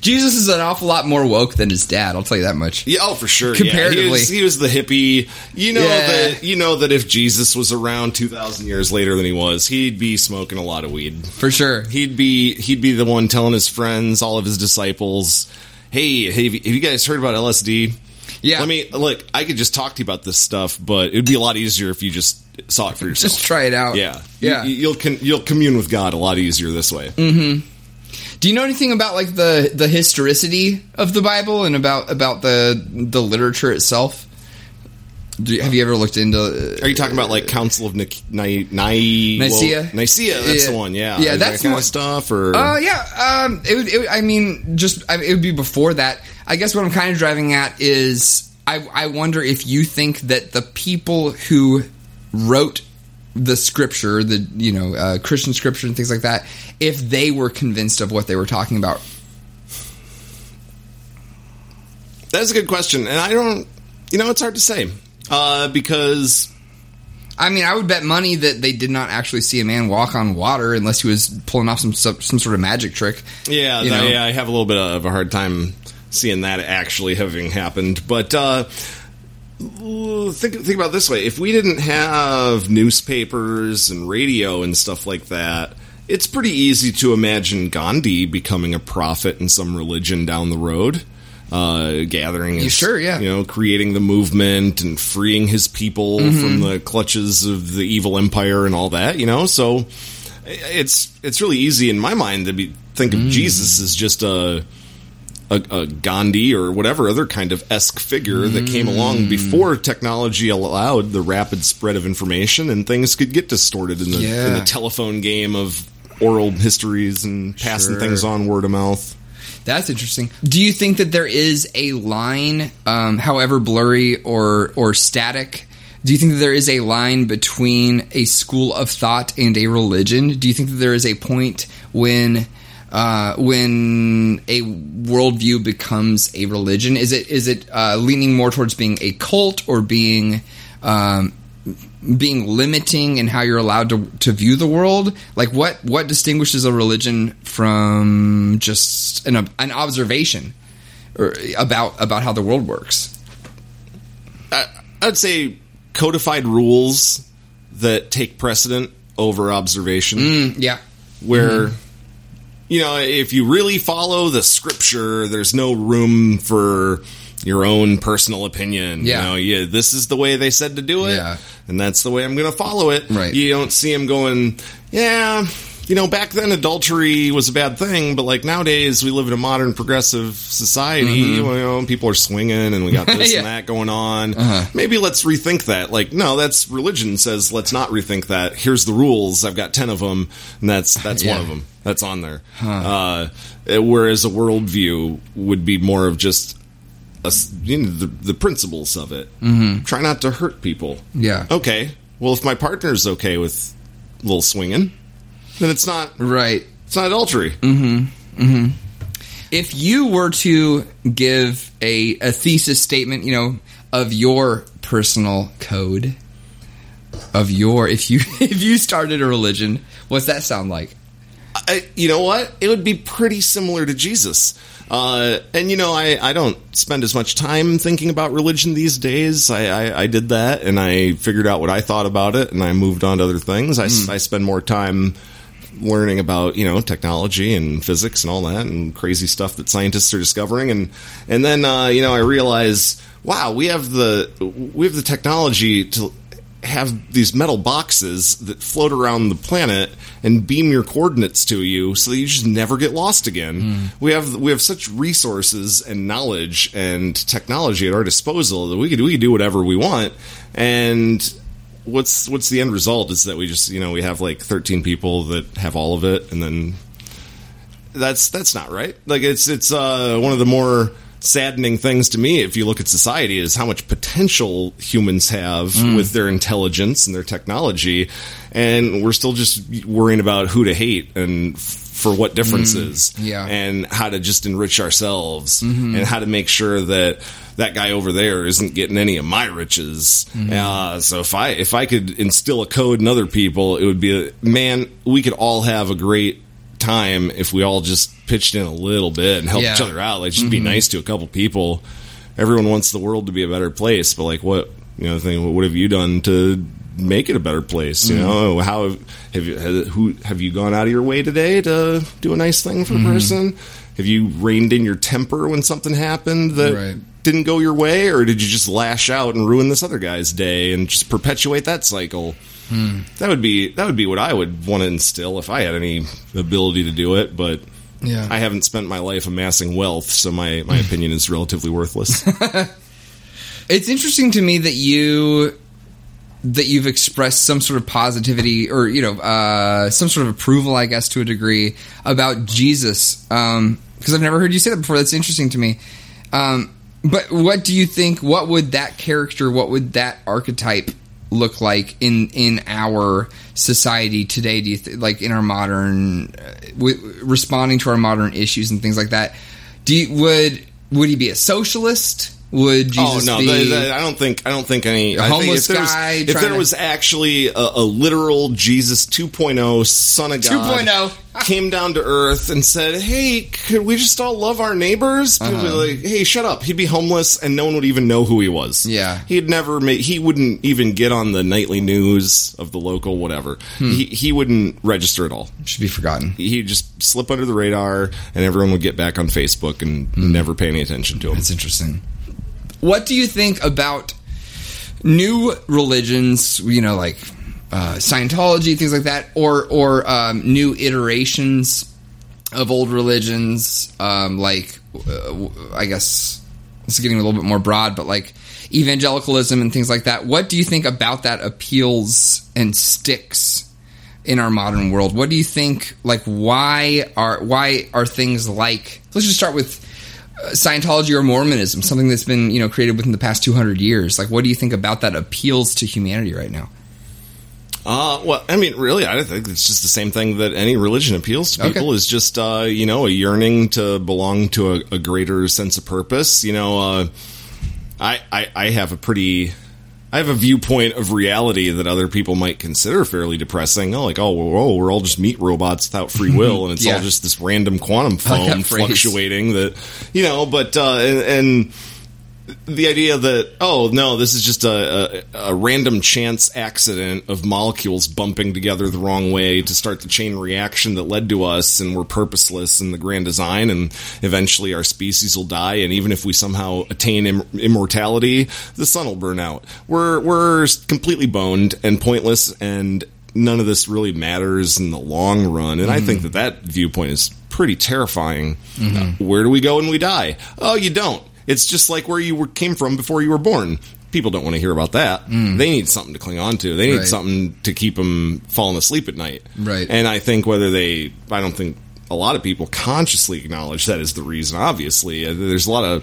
Jesus is an awful lot more woke than his dad. I'll tell you that much. yeah, oh for sure Comparatively. yeah. he, was, he was the hippie you know Yeah. that you know that if jesus was around 2000 years later than he was he'd be smoking a lot of weed For sure. he'd be he'd be the one telling his friends, all of his disciples, "Hey, have you, have you guys heard about LSD?" Yeah. Let me look. I could just talk to you about this stuff, but it'd be a lot easier if you just saw it for yourself. Just try it out. yeah, Yeah. You, you'll con- you'll commune with God a lot easier this way. Mm-hmm. Do you know anything about like the the historicity of the Bible and about about the the literature itself? Do you, have you ever looked into? Are you talking about like Council of Nic- Ni- Ni- Nicaea? well, Nicaea, that's Yeah. the one. Yeah, Yeah, Is that's that kind what- of stuff. Or Uh, yeah. Um, it would. It, would- I mean, just I, it would be before that. I guess what I'm kind of driving at is I I wonder if you think that the people who wrote the scripture, the you know uh, Christian scripture and things like that, if they were convinced of what they were talking about. that's a good question, and I don't. You know, it's hard to say uh, because I mean, I would bet money that they did not actually see a man walk on water unless he was pulling off some some, some sort of magic trick. Yeah, You that- know? yeah, I have a little bit of a hard time seeing that actually having happened. But uh, think think about it this way: if we didn't have newspapers and radio and stuff like that, it's pretty easy to imagine Gandhi becoming a prophet in some religion down the road. Uh, gathering, his, sure, yeah. you know, creating the movement and freeing his people Mm-hmm. from the clutches of the evil empire and all that, you know. So it's it's really easy in my mind to be think Mm. of Jesus as just a, a a Gandhi or whatever other kind of esque figure that came along before technology allowed the rapid spread of information and things could get distorted in the in the telephone game of oral histories and passing Sure. things on word of mouth. That's interesting. Do you think that there is a line, um, however blurry or or static? Do you think that there is a line between a school of thought and a religion? Do you think that there is a point when uh, when a worldview becomes a religion? Is it is it uh, leaning more towards being a cult or being um, being limiting in how you're allowed to to view the world? Like what what distinguishes a religion from just an an observation or about about how the world works? I, I'd say codified rules that take precedent over observation. Mm, yeah. where Mm-hmm. You know if you really follow the scripture there's no room for your own personal opinion Yeah. you know yeah this is the way they said to do it Yeah. and that's the way i'm gonna follow it Right. you don't see him going yeah you know back then adultery was a bad thing but like nowadays we live in a modern progressive society you know people are swinging and we got this Mm-hmm. Yeah. and that going on Uh-huh. maybe let's rethink that like no that's religion says let's not rethink that here's the rules i've got 10 of them and that's that's Yeah. one of them that's on there uh, whereas a worldview would be more of just a you know, the, the principles of it mm-hmm. try not to hurt people Yeah. okay well if my partner's okay with a little swinging then it's not Right. it's not adultery mm-hmm. Mm-hmm. If you were to give a, a thesis statement, you know, of your personal code, of your if you if you started a religion, what's that sound like? I, you know what? It would be pretty similar to Jesus. Uh, and you know, I, I don't spend as much time thinking about religion these days. I, I, I did that and I figured out what I thought about it and I moved on to other things. I hmm. I spend more time learning about, you know, technology and physics and all that and crazy stuff that scientists are discovering. And, and then, uh, you know, I realize, wow, we have the, we have the technology to, have these metal boxes that float around the planet and beam your coordinates to you so that you just never get lost again. Hmm. We have we have such resources and knowledge and technology at our disposal that we could we could do whatever we want. And what's what's the end result is that we just you know we have like 13 people that have all of it and then that's that's not right. Like it's it's uh, one of the more saddening things to me if you look at society is how much potential humans have with their intelligence and their technology, and we're still just worrying about who to hate and f- for what differences, mm, yeah. and how to just enrich ourselves mm-hmm. and how to make sure that that guy over there isn't getting any of my riches. Mm-hmm. Uh, so if I if I could instill a code in other people, it would be a, man. We could all have a great time if we all just pitched in a little bit and helped Yeah. each other out. Like, just be mm-hmm. nice to a couple people. Everyone wants the world to be a better place, but like, what you know, think, what have you done to make it a better place? You mm. know, how have, you who have you gone out of your way today to do a nice thing for a mm-hmm. person? Have you reined in your temper when something happened that Right. didn't go your way, or did you just lash out and ruin this other guy's day and just perpetuate that cycle? Hmm. That would be that would be what I would want to instill if I had any ability to do it, but Yeah. I haven't spent my life amassing wealth, so my, my opinion is relatively worthless. It's interesting to me that you that you've expressed some sort of positivity or you know uh, some sort of approval, I guess, to a degree about Jesus because I've never heard you say that before. That's interesting to me. Um, but what do you think? What would that character? What would that archetype look like in in our society today? Do you th- like in our modern uh, w- responding to our modern issues and things like that? Do you, would would he be a socialist? Would Jesus oh no, be? the- the- I don't think I don't think any I think homeless if guy If there to- was actually a, a literal Jesus 2.0 Son of God 2.0. came down to Earth and said, "Hey, could we just all love our neighbors?" People Uh-huh. like, "Hey, shut up." He'd be homeless, and no one would even know who he was. Yeah. he'd never make. He wouldn't even get on the nightly news of the local whatever. Hmm. He he wouldn't register at all. should be forgotten. he'd just slip under the radar and everyone would get back on Facebook and Hmm. never pay any attention to him. That's interesting. What do you think about new religions? You know, like uh, Scientology, things like that, or or um, new iterations of old religions, um, like uh, I guess is getting a little bit more broad, but like evangelicalism and things like that. What do you think about that appeals and sticks? in our modern world. What do you think? Like, why are why are things like? Let's just start with Scientology or Mormonism, something that's been you know created within the past two hundred years. Like, what do you think about that appeals to humanity right now? Uh, well, I mean, really, I think it's just the same thing that any religion appeals to people Okay. is just, uh, you know, a yearning to belong to a, a greater sense of purpose. You know, uh, I, I, I have a pretty, I have a viewpoint of reality that other people might consider fairly depressing. Oh, like, oh, whoa, we're all just meat robots without free will, and it's Yeah. all just this random quantum I like that foam fluctuating that, you know, but, uh, and, and the idea that oh no this is just a, a, a random chance accident of molecules bumping together the wrong way to start the chain reaction that led to us and we're purposeless in the grand design and eventually our species will die and even if we somehow attain Im- immortality the sun will burn out. We're we're completely boned and pointless and none of this really matters in the long run and i think that that viewpoint is pretty terrifying. Uh, where do we go when we die? Oh you don't it's just like where you were, came from before you were born. People don't want to hear about that. They need something to cling on to. They need Right. something to keep them falling asleep at night. Right. And I think whether they, I don't think a lot of people consciously acknowledge that is the reason. Obviously, Uh, there's a lot of.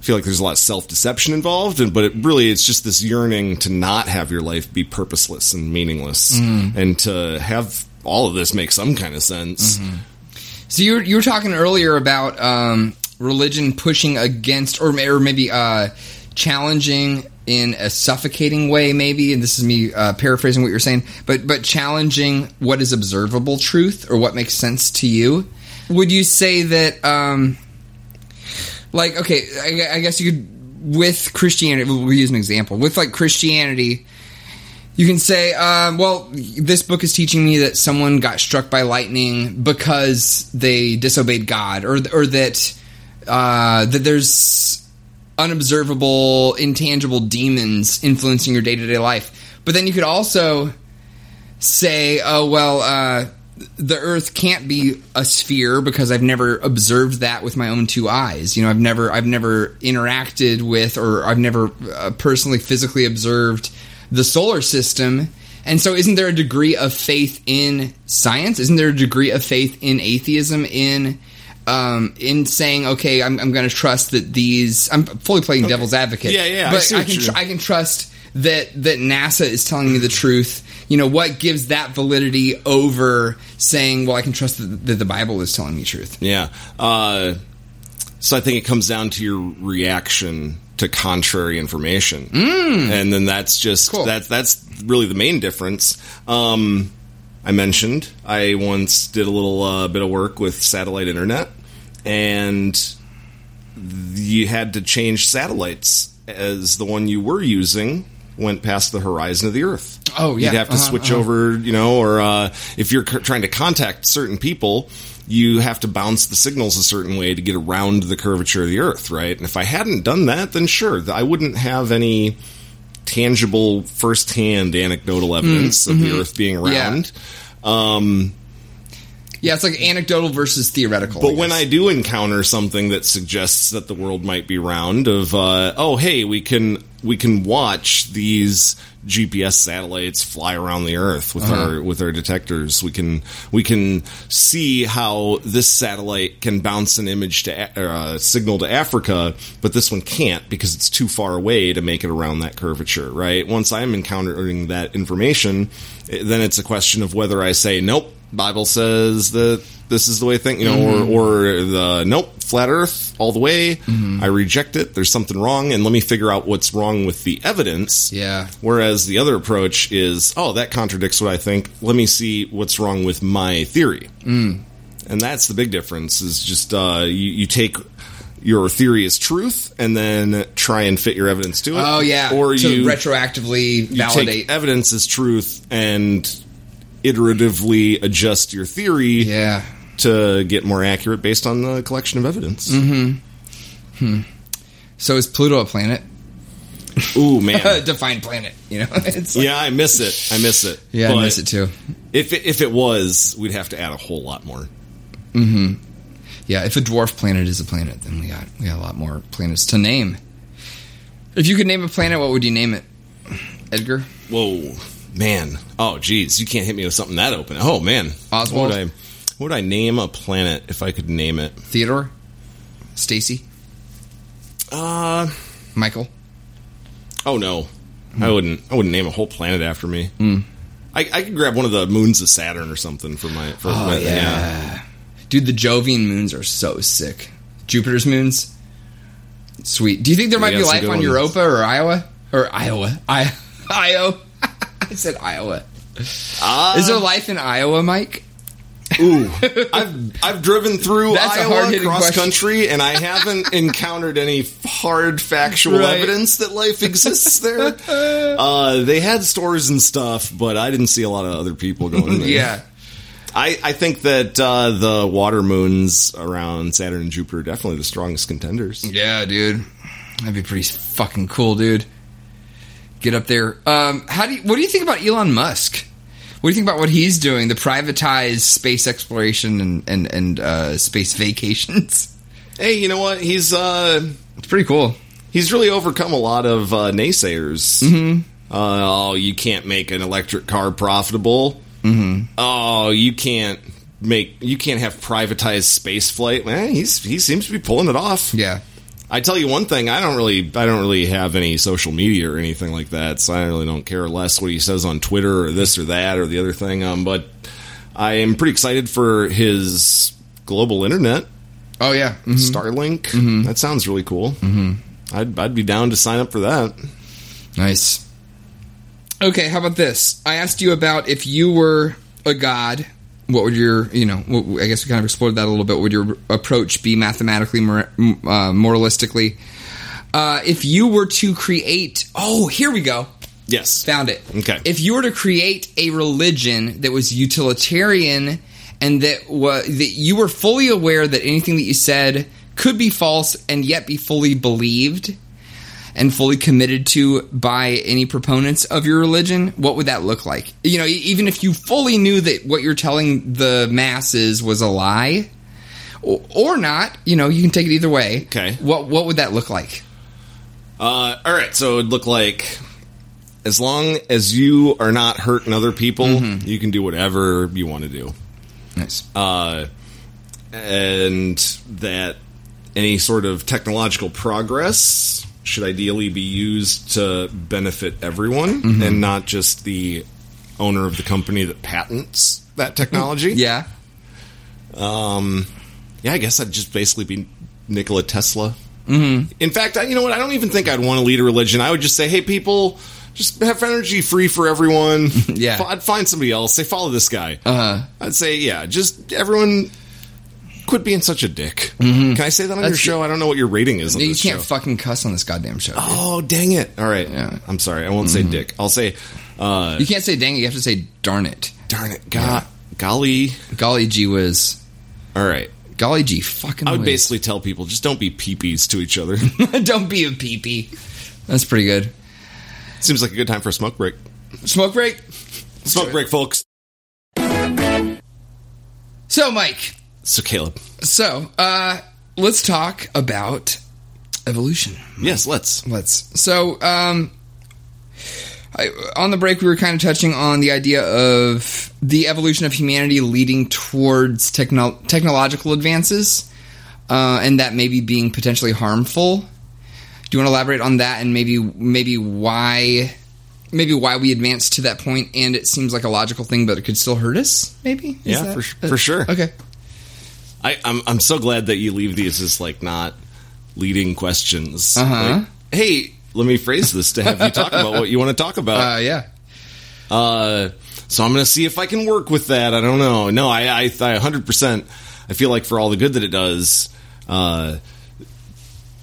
I feel like there's a lot of self deception involved, and but it really it's just this yearning to not have your life be purposeless and meaningless, and to have all of this make some kind of sense. So you were, you were talking earlier about um, religion pushing against, or, or maybe uh, challenging in a suffocating way, maybe. And this is me uh, paraphrasing what you're saying, but but challenging what is observable truth or what makes sense to you. Would you say that, um, like, okay, I, I guess you could with Christianity. We'll use an example with like Christianity you can say, um, well, this book is teaching me that someone got struck by lightning because they disobeyed God, or or that uh, that there's unobservable, intangible demons influencing your day to day life. But then you could also say, oh well, uh, the Earth can't be a sphere because I've never observed that with my own two eyes. You know, I've never I've never interacted with or I've never uh, personally physically observed the solar system. And so, isn't there a degree of faith in science? Isn't there a degree of faith in atheism? In um, in saying, okay, I'm, I'm going to trust that these. I'm fully playing okay. devil's advocate. Yeah, yeah. But I, I can tr- I can trust that that NASA is telling me the truth. You know what gives that validity over saying, well, I can trust that, that the Bible is telling me truth. Yeah. Uh, so I think it comes down to your reaction to contrary information, mm. and then that's just cool. that's that's really the main difference. Um, I mentioned I once did a little uh, bit of work with satellite internet, and you had to change satellites as the one you were using went past the horizon of the Earth. Oh, yeah. You'd have to uh-huh, switch uh-huh. over, you know, or uh, if you're c- trying to contact certain people, you have to bounce the signals a certain way to get around the curvature of the Earth, right? And if I hadn't done that, then sure, I wouldn't have any tangible, firsthand anecdotal evidence mm, of mm-hmm. the Earth being round. Yeah. Um, yeah, it's like anecdotal versus theoretical. But I when I do encounter something that suggests that the world might be round, of uh, oh hey, we can we can watch these GPS satellites fly around the Earth with uh-huh. our with our detectors. We can we can see how this satellite can bounce an image to uh, signal to Africa, but this one can't because it's too far away to make it around that curvature. Right? Once I'm encountering that information, then it's a question of whether I say nope Bible says that this is the way thing, you know, mm-hmm. or, or the nope, flat Earth all the way. Mm-hmm. I reject it. There's something wrong, and let me figure out what's wrong with the evidence. Yeah. Whereas the other approach is, oh, that contradicts what I think. Let me see what's wrong with my theory. Mm. And that's the big difference. Is just uh, you, you take your theory is truth and then try and fit your evidence to it. Oh yeah, or you retroactively validate evidence as truth and iteratively adjust your theory yeah. to get more accurate based on the collection of evidence. Mm-hmm. Hmm. So is Pluto a planet? Ooh man, defined planet. You know, like, yeah, I miss it. I miss it. Yeah, but I miss it too. If it, if it was, we'd have to add a whole lot more. Hmm. Yeah, if a dwarf planet is a planet, then we got we got a lot more planets to name. If you could name a planet, what would you name it, Edgar? Whoa. Man, oh geez, you can't hit me with something that open. Oh man, Oswald. What would I, what would I name a planet if I could name it? Theodore, Stacy, uh, Michael. Oh no, mm. I wouldn't. I wouldn't name a whole planet after me. Mm. I, I, could grab one of the moons of Saturn or something for my. For oh my, yeah. yeah, dude, the Jovian moons are so sick. Jupiter's moons, sweet. Do you think there might be life on ones. Europa or Iowa or Iowa? I Io. I said Iowa. Uh, Is there life in Iowa, Mike? Ooh, I've I've driven through That's Iowa cross question. country, and I haven't encountered any hard factual right. evidence that life exists there. Uh, they had stores and stuff, but I didn't see a lot of other people going there. yeah. I, I think that uh, the water moons around Saturn and Jupiter are definitely the strongest contenders. Yeah, dude. That'd be pretty fucking cool, dude get up there. Um, how do you, what do you think about Elon Musk? What do you think about what he's doing? The privatized space exploration and and, and uh, space vacations. Hey, you know what? He's uh, it's pretty cool. He's really overcome a lot of uh, naysayers. Mm-hmm. Uh, oh, you can't make an electric car profitable. Mm-hmm. Oh, you can't make you can't have privatized space flight. Man, he's he seems to be pulling it off. Yeah. I tell you one thing, I don't really I don't really have any social media or anything like that, so I really don't care less what he says on Twitter or this or that or the other thing. Um, but I am pretty excited for his global internet. Oh yeah, mm-hmm. Starlink. Mm-hmm. That sounds really cool. Mm-hmm. I'd I'd be down to sign up for that. Nice. Okay, how about this? I asked you about if you were a god what would your you know i guess we kind of explored that a little bit would your approach be mathematically uh, moralistically. Uh, if you were to create oh here we go. Yes. Found it. Okay. If you were to create a religion that was utilitarian and that was that you were fully aware that anything that you said could be false and yet be fully believed and fully committed to by any proponents of your religion, what would that look like? You know, even if you fully knew that what you're telling the masses was a lie, or, or not, you know, you can take it either way. Okay. What what would that look like? Uh, all right, so it'd look like as long as you are not hurting other people, you can do whatever you want to do. Nice. Uh, and that any sort of technological progress should ideally be used to benefit everyone and not just the owner of the company that patents that technology. yeah. Yeah, I guess I'd just basically be Nikola Tesla. Mm-hmm. In fact, I, you know what? I don't even think I'd want to lead a religion. I would just say, hey, people, just have energy free for everyone. Yeah. I'd find somebody else. Say, follow this guy. Uh-huh. I'd say, yeah, just everyone quit being such a dick. Can I say that on your show? I don't know what your rating is on You can't show. fucking cuss on this goddamn show. dude. oh, dang it. All right. Yeah. I'm sorry. I won't say dick. I'll say, uh, You can't say dang it. You have to say darn it. darn it. God, golly. Golly gee whiz. All right. Golly gee fucking I would whiz. basically tell people just don't be peepees to each other. Don't be a peepee. That's pretty good. Seems like a good time for a smoke break. Smoke break. Smoke break, folks. So, Mike. So, Caleb. So, uh, let's talk about evolution. Yes, let's. Let's. So, um, I, on the break, we were kind of touching on the idea of the evolution of humanity leading towards techno- technological advances, uh, and that maybe being potentially harmful. Do you want to elaborate on that and maybe maybe why maybe why we advanced to that point and it seems like a logical thing, but it could still hurt us? Maybe. Is Yeah, that- for- for sure. Okay. I, I'm I'm so glad that you leave these as like not leading questions. Uh-huh. Like, hey, let me phrase this to have you talk about what you want to talk about. Uh, yeah. Uh, so I'm going to see if I can work with that. I don't know. No, I, I, I 100%. I feel like for all the good that it does, uh,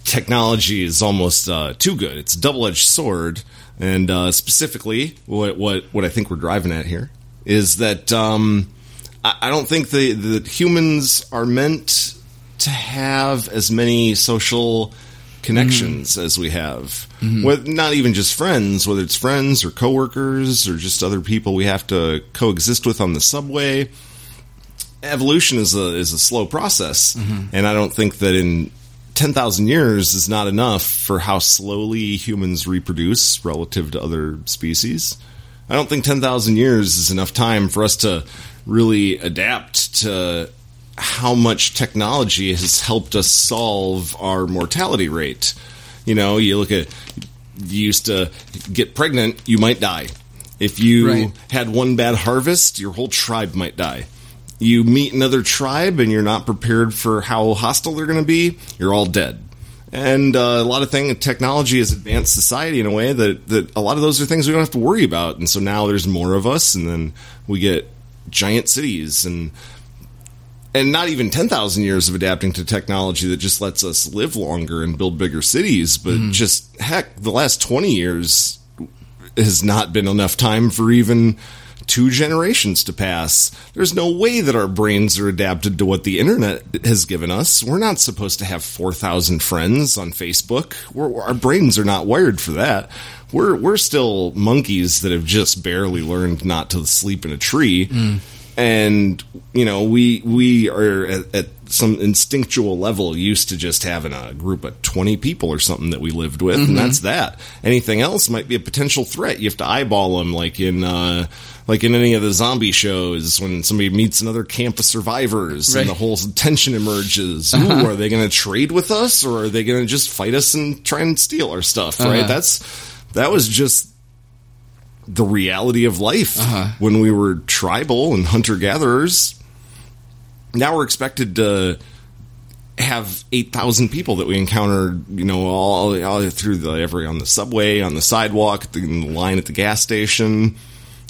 technology is almost uh, too good. It's a double edged sword. And uh, specifically, what, what what I think we're driving at here is that um, I, I don't think the the humans are meant to have as many social connections mm-hmm. as we have. Mm-hmm. With not even just friends, whether it's friends or coworkers or just other people we have to coexist with on the subway. Evolution is a is a slow process, mm-hmm. and I don't think that in ten thousand years is not enough for how slowly humans reproduce relative to other species. I don't think ten thousand years is enough time for us to really adapt to how much technology has helped us solve our mortality rate. You know, you look at you used to get pregnant, you might die. If you Right. had one bad harvest, your whole tribe might die. You meet another tribe and you're not prepared for how hostile they're going to be, you're all dead. And uh, a lot of things, technology has advanced society in a way that, that a lot of those are things we don't have to worry about. And so now there's more of us, and then we get giant cities and and not even 10,000 years of adapting to technology that just lets us live longer and build bigger cities, but hmm. just heck, the last 20 years has not been enough time for even two generations to pass. There's no way that our brains are adapted to what the internet has given us. We're not supposed to have 4,000 friends on Facebook. We're, our brains are not wired for that. We're, we're still monkeys that have just barely learned not to sleep in a tree and you know we we are at, at some instinctual level used to just having a group of 20 people or something that we lived with and that's that anything else might be a potential threat you have to eyeball them like in uh like in any of the zombie shows when somebody meets another camp of survivors Right. and the whole tension emerges Ooh, are they going to trade with us or are they going to just fight us and try and steal our stuff right Uh-huh. that's that was just the reality of life Uh-huh. when we were tribal and hunter gatherers. Now we're expected to have 8,000 people that we encounter, you know, all, all through the every on the subway, on the sidewalk, the, in the line at the gas station.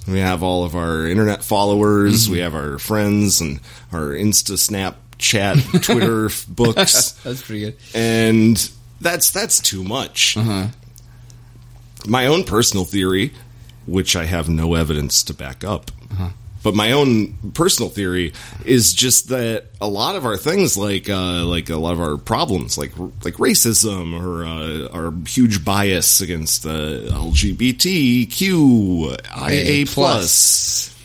We have all of our internet followers, mm-hmm. we have our friends and our Insta Snap chat, Twitter books. That's pretty good. and that's that's too much. Uh-huh. My own personal theory, which I have no evidence to back up, uh-huh. But my own personal theory is just that a lot of our things, like uh, like a lot of our problems, like like racism or uh, our huge bias against the LGBTQ, IA plus,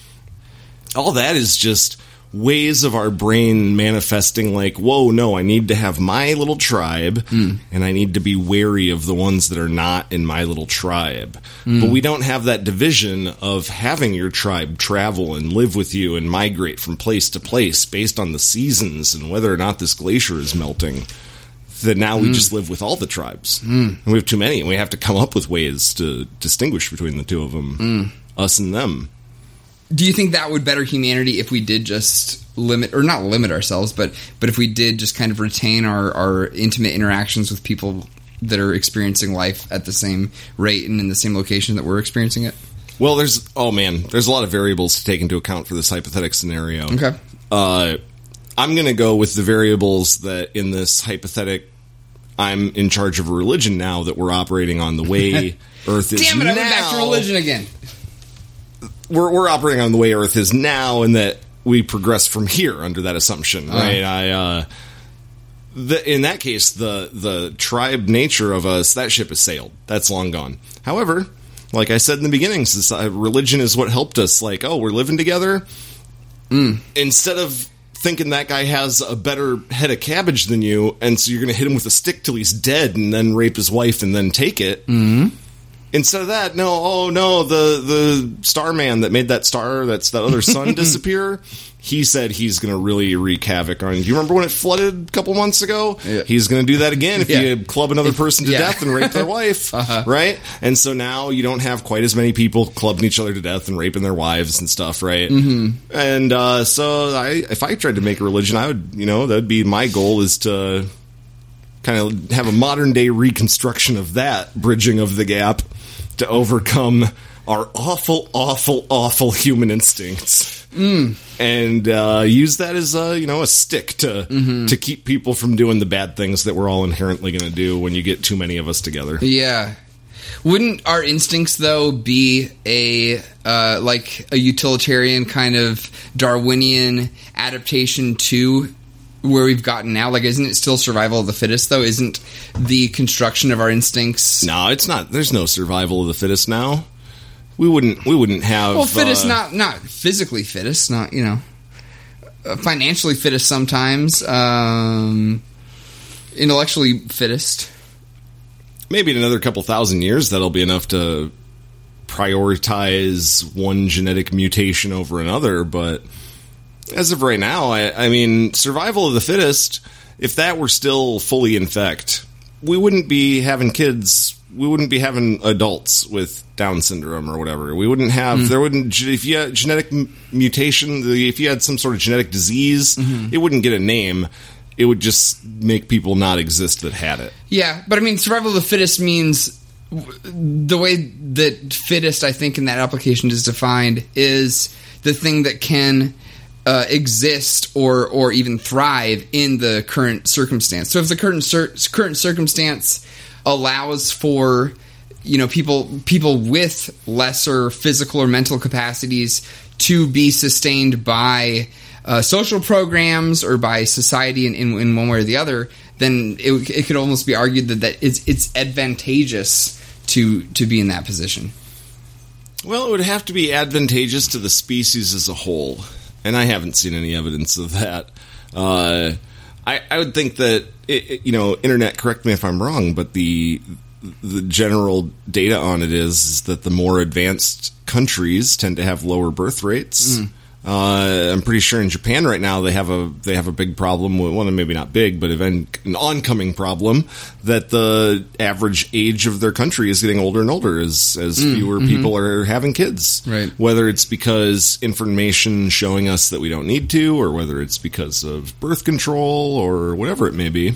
all that is just ways of our brain manifesting like whoa no i need to have my little tribe hmm. and i need to be wary of the ones that are not in my little tribe. But hmm. we don't have that division of having your tribe travel and live with you and migrate from place to place based on the seasons and whether or not this glacier is melting that now we hmm. just live with all the tribes. And we have too many and we have to come up with ways to distinguish between the two of them us and them Do you think that would better humanity if we did just limit, or not limit ourselves, but but if we did just kind of retain our, our intimate interactions with people that are experiencing life at the same rate and in the same location that we're experiencing it? Well, there's oh man, there's a lot of variables to take into account for this hypothetical scenario. Okay. Uh, I'm going to go with the variables that in this hypothetic, I'm in charge of a religion now that we're operating on the way Earth is Damn it! I now. went back to religion again. We're we're operating on the way Earth is now, and that we progress from here under that assumption, right? I. Uh, the, in that case, the the tribe nature of us that ship has sailed. That's long gone. However, like I said in the beginning, religion is what helped us. Like, oh, we're living together. Instead of thinking that guy has a better head of cabbage than you, and so you're going to hit him with a stick till he's dead, and then rape his wife, and then take it. Mm-hmm. Instead of that, no, oh no, the the Starman that made that star, that's that other sun disappear. He said he's going to really wreak havoc on. Do you remember when it flooded a couple months ago? Yeah. He's going to do that again if Yeah. you club another person to Yeah. death and rape their wife, Uh-huh. right? And so now you don't have quite as many people clubbing each other to death and raping their wives and stuff, right? Mm-hmm. And uh, so I, if I tried to make a religion, I would, you know, that'd be my goal is to kind of have a modern day reconstruction of that bridging of the gap to overcome our awful, awful, awful human instincts, and uh, use that as a you know a stick to to keep people from doing the bad things that we're all inherently going to do when you get too many of us together. Yeah. Wouldn't our instincts though be a uh, like a utilitarian kind of Darwinian adaptation to where we've gotten now? Like, isn't it still survival of the fittest though? Isn't the construction of our instincts No, it's not. There's no survival of the fittest now. We wouldn't. We wouldn't have. well fittest uh, not not physically fittest, not you know uh, financially fittest sometimes, um, intellectually fittest. maybe in another couple thousand years that'll be enough to prioritize one genetic mutation over another but as of right now I, I mean survival of the fittest if that were still fully in effect we wouldn't be having kids we wouldn't be having adults with down syndrome or whatever. We wouldn't have mm-hmm. there wouldn't if you had genetic mutation if you had some sort of genetic disease mm-hmm. it wouldn't get a name. It would just make people not exist that had it. Yeah, but I mean, survival of the fittest means the way that fittest, I think, in that application is defined is the thing that can uh, exist or or even thrive in the current circumstance. So if the current cir- current circumstance allows for you know people people with lesser physical or mental capacities to be sustained by uh, social programs or by society in, in, in one way or the other, then it, it could almost be argued that, that it's, it's advantageous to to be in that position. Well, it would have to be advantageous to the species as a whole, and I haven't seen any evidence of that. Uh, I, I would think that it, it- you know, internet. Correct me if I'm wrong, but the the general data on it is, is that the more advanced countries tend to have lower birth rates. Uh, I'm pretty sure in Japan right now they have a they have a big problem with well maybe not big but event, an oncoming problem that the average age of their country is getting older and older as as fewer people are having kids. Right. Whether it's because information showing us that we don't need to, or whether it's because of birth control or whatever it may be.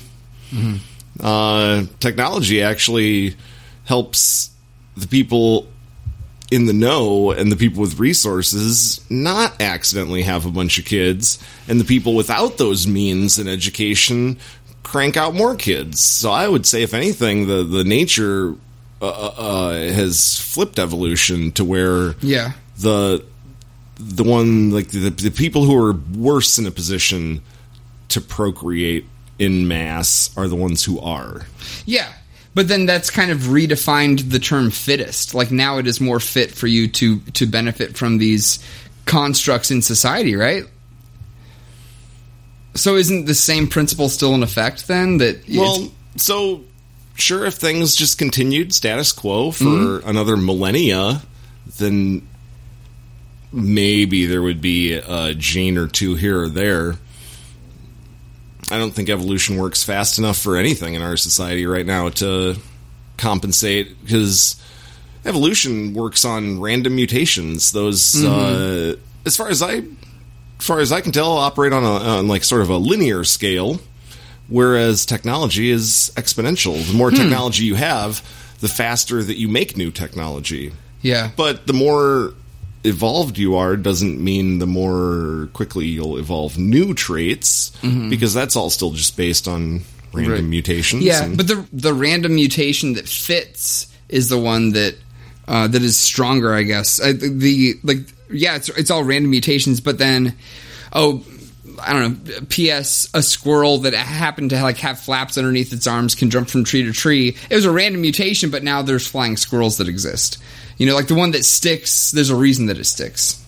Uh, technology actually helps the people in the know and the people with resources not accidentally have a bunch of kids, and the people without those means and education crank out more kids. So I would say, if anything, the the nature uh, uh, has flipped evolution to where Yeah. the the one like the, the people who are worse in a position to procreate in mass are the ones who are. Yeah. But then that's kind of redefined the term fittest. Like now it is more fit for you to to benefit from these constructs in society, right? So isn't the same principle still in effect then that Well, so sure, if things just continued status quo for mm-hmm. another millennia, then maybe there would be a gene or two here or there. I don't think evolution works fast enough for anything in our society right now to compensate because evolution works on random mutations. Those, uh, as far as I, as far as I can tell, operate on a on like sort of a linear scale whereas technology is exponential. The more technology you have, the faster that you make new technology. yeah. But the more evolved you are doesn't mean the more quickly you'll evolve new traits because that's all still just based on random Right. mutations. Yeah, and- but the the random mutation that fits is the one that uh, that is stronger, I guess. I, the like, yeah, it's it's all random mutations, but then, oh, I don't know. P.S. A squirrel that happened to like have flaps underneath its arms can jump from tree to tree. It was a random mutation, but now there's flying squirrels that exist. You know, like the one that sticks. There's a reason that it sticks.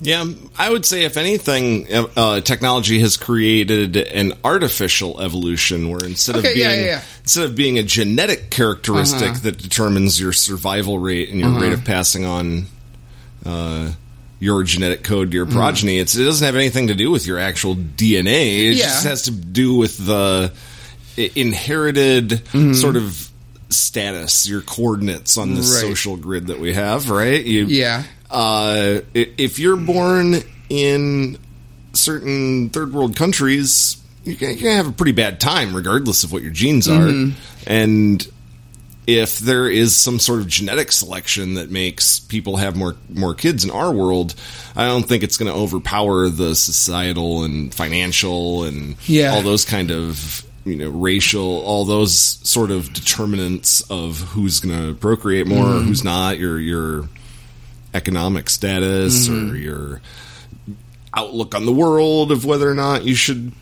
Yeah, I would say if anything, uh, technology has created an artificial evolution where instead of being yeah, yeah, yeah. instead of being a genetic characteristic Uh-huh. that determines your survival rate and your rate of passing on uh, your genetic code to your Mm. progeny, it's, it doesn't have anything to do with your actual DNA. It just has to do with the inherited Mm-hmm. sort of status, your coordinates on the Right. social grid that we have, right? You, Yeah. uh, if you're born in certain third world countries, you're gonna, have a pretty bad time, regardless of what your genes are. And if there is some sort of genetic selection that makes people have more more kids in our world, I don't think it's going to overpower the societal and financial and Yeah. all those kind of you know racial all those sort of determinants of who's going to procreate more or who's not your your economic status or mm-hmm. your outlook on the world of whether or not you should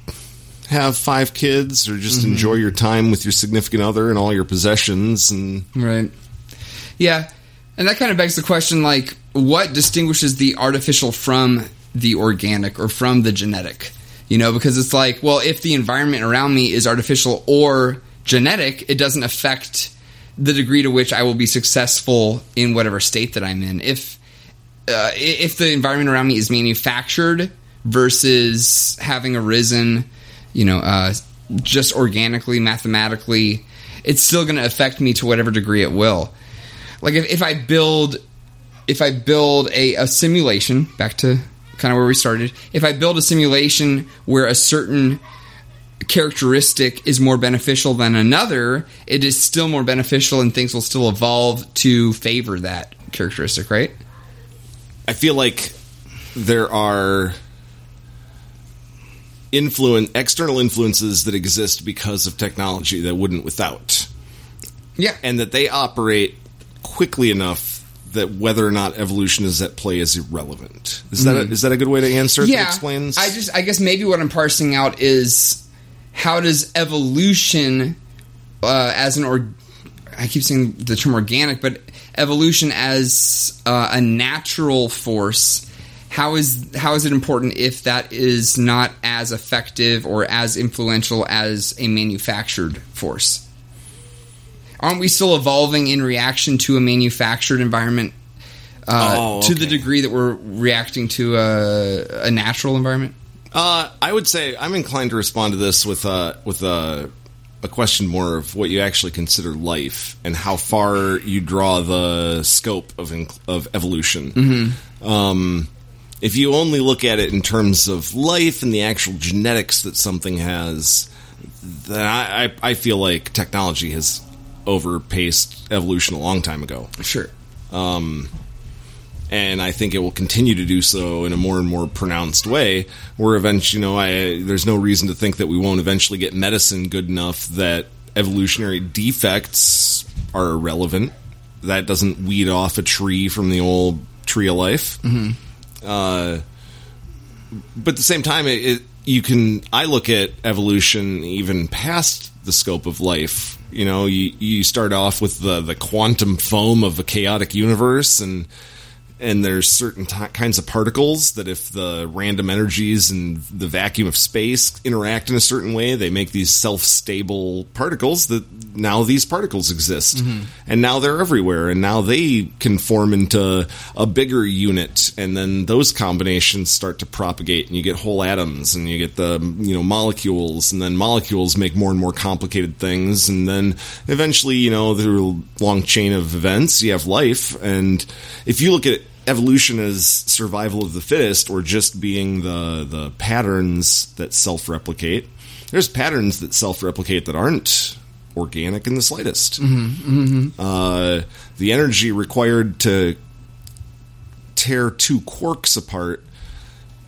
have five kids or just mm-hmm. enjoy your time with your significant other and all your possessions and Right. Yeah. And that kind of begs the question like, what distinguishes the artificial from the organic or from the genetic? You know, because it's like, well, if the environment around me is artificial or genetic, it doesn't affect the degree to which I will be successful in whatever state that I'm in. If uh, if the environment around me is manufactured versus having arisen, you know, uh, just organically, mathematically, it's still going to affect me to whatever degree it will. Like if, if I build, if I build a, a simulation, back to kind of where we started, if I build a simulation where a certain characteristic is more beneficial than another, it is still more beneficial and things will still evolve to favor that characteristic, right? I feel like there are influence external influences that exist because of technology that wouldn't without Yeah. and that they operate quickly enough that whether or not evolution is at play is irrelevant. Is that a, is that a good way to answer? that explains. I just, I guess maybe what I'm parsing out is how does evolution, uh, as an or, I keep saying the term organic, but evolution as uh, a natural force. How is how is it important if that is not as effective or as influential as a manufactured force? Aren't we still evolving in reaction to a manufactured environment uh, Oh, to the degree that we're reacting to a, a natural environment? Uh, I would say I'm inclined to respond to this with a with a a question more of what you actually consider life and how far you draw the scope of inc- of evolution. Um, if you only look at it in terms of life and the actual genetics that something has, then I, I, I feel like technology has overpaced evolution a long time ago Sure. and I think it will continue to do so in a more and more pronounced way. Where eventually, you know, I, there's no reason to think that we won't eventually get medicine good enough that evolutionary defects are irrelevant. That doesn't weed off a tree from the old tree of life. Uh, but at the same time, it, it you can. I look at evolution even past the scope of life. You know, you you start off with the the quantum foam of a chaotic universe and and there's certain t- kinds of particles that if the random energies and the vacuum of space interact in a certain way they make these self-stable particles that now these particles exist mm-hmm. and now they're everywhere and now they can form into a bigger unit and then those combinations start to propagate and you get whole atoms and you get the you know molecules and then molecules make more and more complicated things and then eventually you know through a long chain of events you have life and if you look at evolution as survival of the fittest or just being the the patterns that self-replicate there's patterns that self-replicate that aren't organic in the slightest mm-hmm, mm-hmm. Uh, the energy required to tear two quarks apart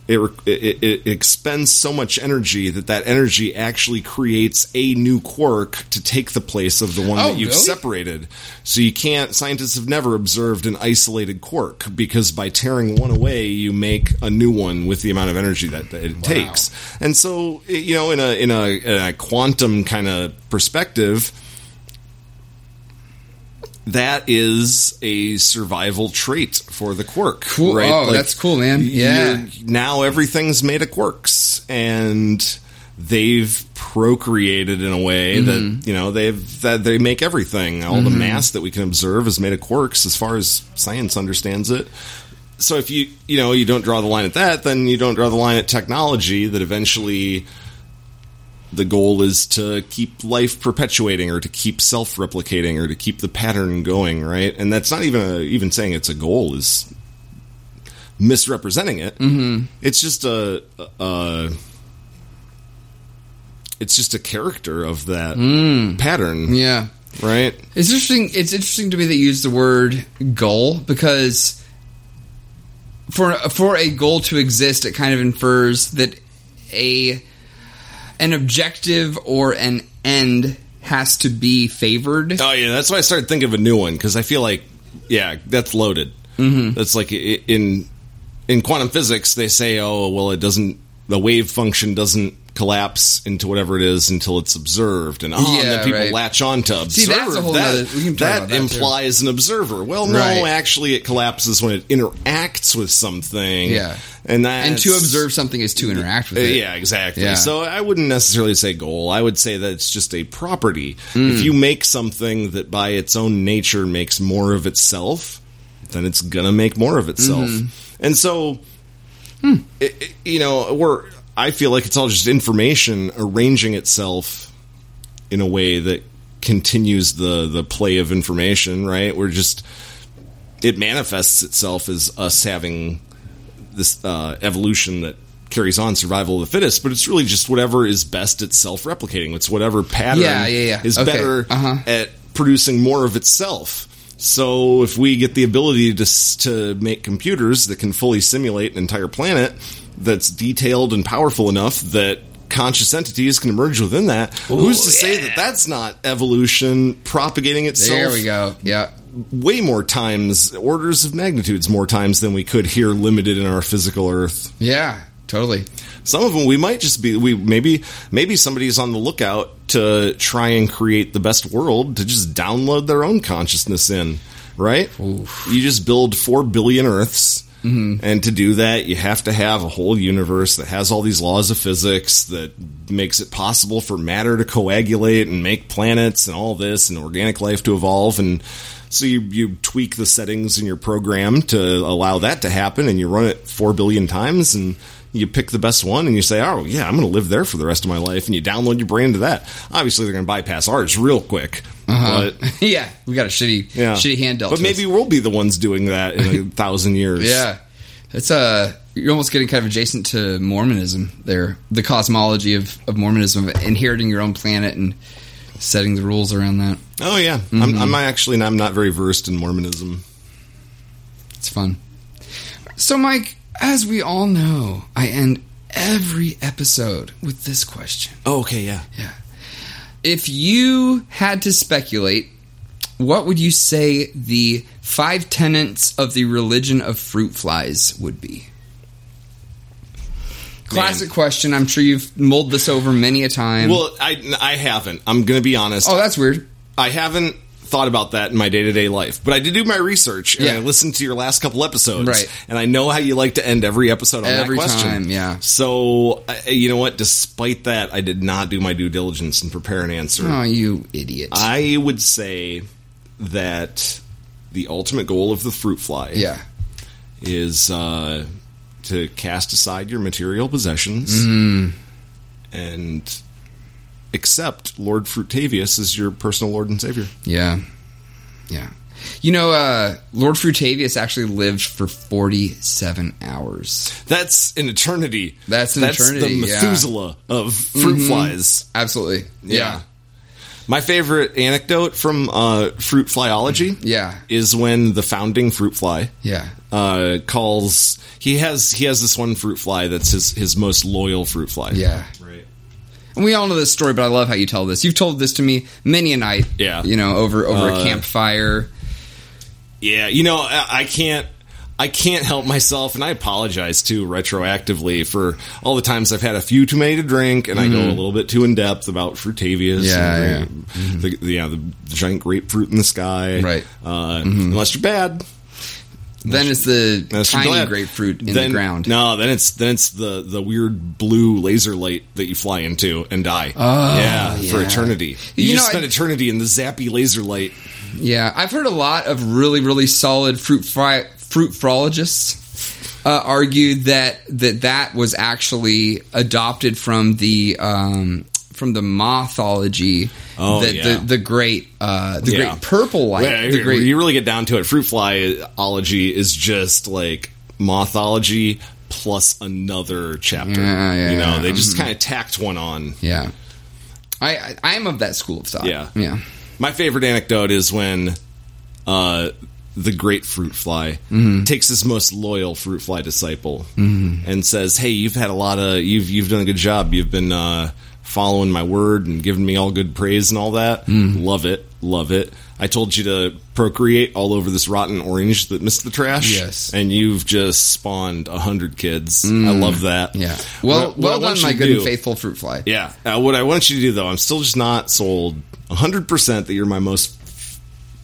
it, it, it, expends so much energy that that energy actually creates a new quark to take the place of the one oh, that you've really? separated. So you can't. Scientists have never observed an isolated quark because by tearing one away, you make a new one with the amount of energy that, that it wow. takes. And so, you know, in a in a, in a quantum kind of perspective that is a survival trait for the quark. Cool. Right? Oh, like, that's cool, man. Yeah. Now everything's made of quarks, and they've procreated in a way mm-hmm. that you know they've that they make everything. All mm-hmm. the mass that we can observe is made of quarks, as far as science understands it. So if you you know you don't draw the line at that, then you don't draw the line at technology that eventually the goal is to keep life perpetuating or to keep self-replicating or to keep the pattern going right and that's not even a, even saying it's a goal is misrepresenting it mm-hmm. it's just a, a, it's just a character of that mm. pattern yeah right it's interesting it's interesting to me that you use the word goal because for for a goal to exist it kind of infers that a an objective or an end has to be favored. Oh yeah, that's why I started thinking of a new one because I feel like yeah, that's loaded. Mm-hmm. That's like in in quantum physics they say oh well it doesn't the wave function doesn't collapse into whatever it is until it's observed, and oh, yeah, and then people right. latch on to observe. See, that's a whole that, other, that, that implies too. an observer. Well, no, right. actually, it collapses when it interacts with something. Yeah, and that and to observe something is to interact with it. Yeah, exactly. Yeah. So I wouldn't necessarily say goal. I would say that it's just a property. Mm. If you make something that by its own nature makes more of itself, then it's gonna make more of itself. Mm-hmm. And so. Hmm. It, it, you know, we're I feel like it's all just information arranging itself in a way that continues the the play of information, right? We're just it manifests itself as us having this uh, evolution that carries on survival of the fittest, but it's really just whatever is best at self replicating. It's whatever pattern yeah, yeah, yeah. is okay. better uh-huh. at producing more of itself. So if we get the ability to to make computers that can fully simulate an entire planet, that's detailed and powerful enough that conscious entities can emerge within that. Ooh, Who's to yeah. say that that's not evolution propagating itself? There we go. Yeah. Way more times, orders of magnitudes more times than we could here limited in our physical Earth. Yeah, totally. Some of them we might just be we maybe maybe somebody's on the lookout to try and create the best world to just download their own consciousness in, right? Oof. You just build 4 billion Earths Mm-hmm. And to do that, you have to have a whole universe that has all these laws of physics that makes it possible for matter to coagulate and make planets and all this and organic life to evolve. And so you, you tweak the settings in your program to allow that to happen and you run it four billion times and you pick the best one and you say, oh, yeah, I'm going to live there for the rest of my life. And you download your brain to that. Obviously, they're going to bypass ours real quick. Uh-huh. But, yeah, we got a shitty, yeah. shitty hand. But maybe we'll be the ones doing that in a thousand years. Yeah, it's a uh, you're almost getting kind of adjacent to Mormonism there, the cosmology of, of Mormonism, of inheriting your own planet and setting the rules around that. Oh yeah, mm-hmm. I'm, I'm actually I'm not very versed in Mormonism. It's fun. So, Mike, as we all know, I end every episode with this question. Oh, okay, yeah. Yeah. If you had to speculate, what would you say the five tenets of the religion of fruit flies would be? Classic question. I'm sure you've mulled this over many a time. Well, I I haven't. I'm going to be honest. oh, that's weird. I haven't thought about that in my day to day life, but I did do my research and Yeah. I listened to your last couple episodes, Right. And I know how you like to end every episode on Every that question. time, yeah. So uh, you know what? Despite that, I did not do my due diligence and prepare an answer. Oh, you idiot. I would say that the ultimate goal of the fruit fly yeah. is uh, to cast aside your material possessions Mm. and accept Lord Fruitavius as your personal Lord and Savior. Yeah. Yeah. You know, uh, Lord Frutavius actually lived for 47 hours. That's an eternity. That's an That's eternity, the yeah. Mm-hmm. Methuselah of fruit flies. Absolutely. Yeah. My favorite anecdote from uh, fruit flyology Yeah. is when the founding fruit fly Yeah. uh, calls. He has he has this one fruit fly that's his his most loyal fruit fly. Yeah. And we all know this story, but I love how you tell this. You've told this to me many a night. Yeah. You know, over over a Uh, campfire. Yeah, you know, I, I can't. I can't help myself, and I apologize too retroactively for all the times I've had a few too many to drink, and I go a little bit too in depth about Frutavius. Mm-hmm. Yeah, and the, the, yeah, the giant grapefruit in the sky. Right. Uh, Unless you're bad, Then it's the you're tiny glad. grapefruit in Then- the ground. No, then it's then it's the the weird blue laser light that you fly into and die. Oh, yeah, for eternity. You, You just know, spend I- eternity in the zappy laser light. Yeah, I've heard a lot of really, really solid fruit fry, fruit frologists uh, argued that that that was actually adopted from the um, from the mothology. Oh, the, yeah. the the great uh, the Yeah. great purple light. Yeah, the great, you really get down to it, fruit flyology is just like mothology plus another chapter. You know, they just kind of tacked one on. yeah. I, I I am of that school of thought. Yeah. yeah, My favorite anecdote is when uh, the great fruit fly Mm-hmm. takes his most loyal fruit fly disciple and says, "Hey, you've had a lot of you've you've done a good job. You've been uh, following my word and giving me all good praise and all that. Mm. Love it, love it. I told you to procreate all over this rotten orange that missed the trash. Yes. and you've just spawned a hundred kids. I love that. Mm. yeah. Well, What- what well want done, my good do- and faithful fruit fly. yeah. Uh, what I want you to do, though, I'm still just not sold 100% that you're my most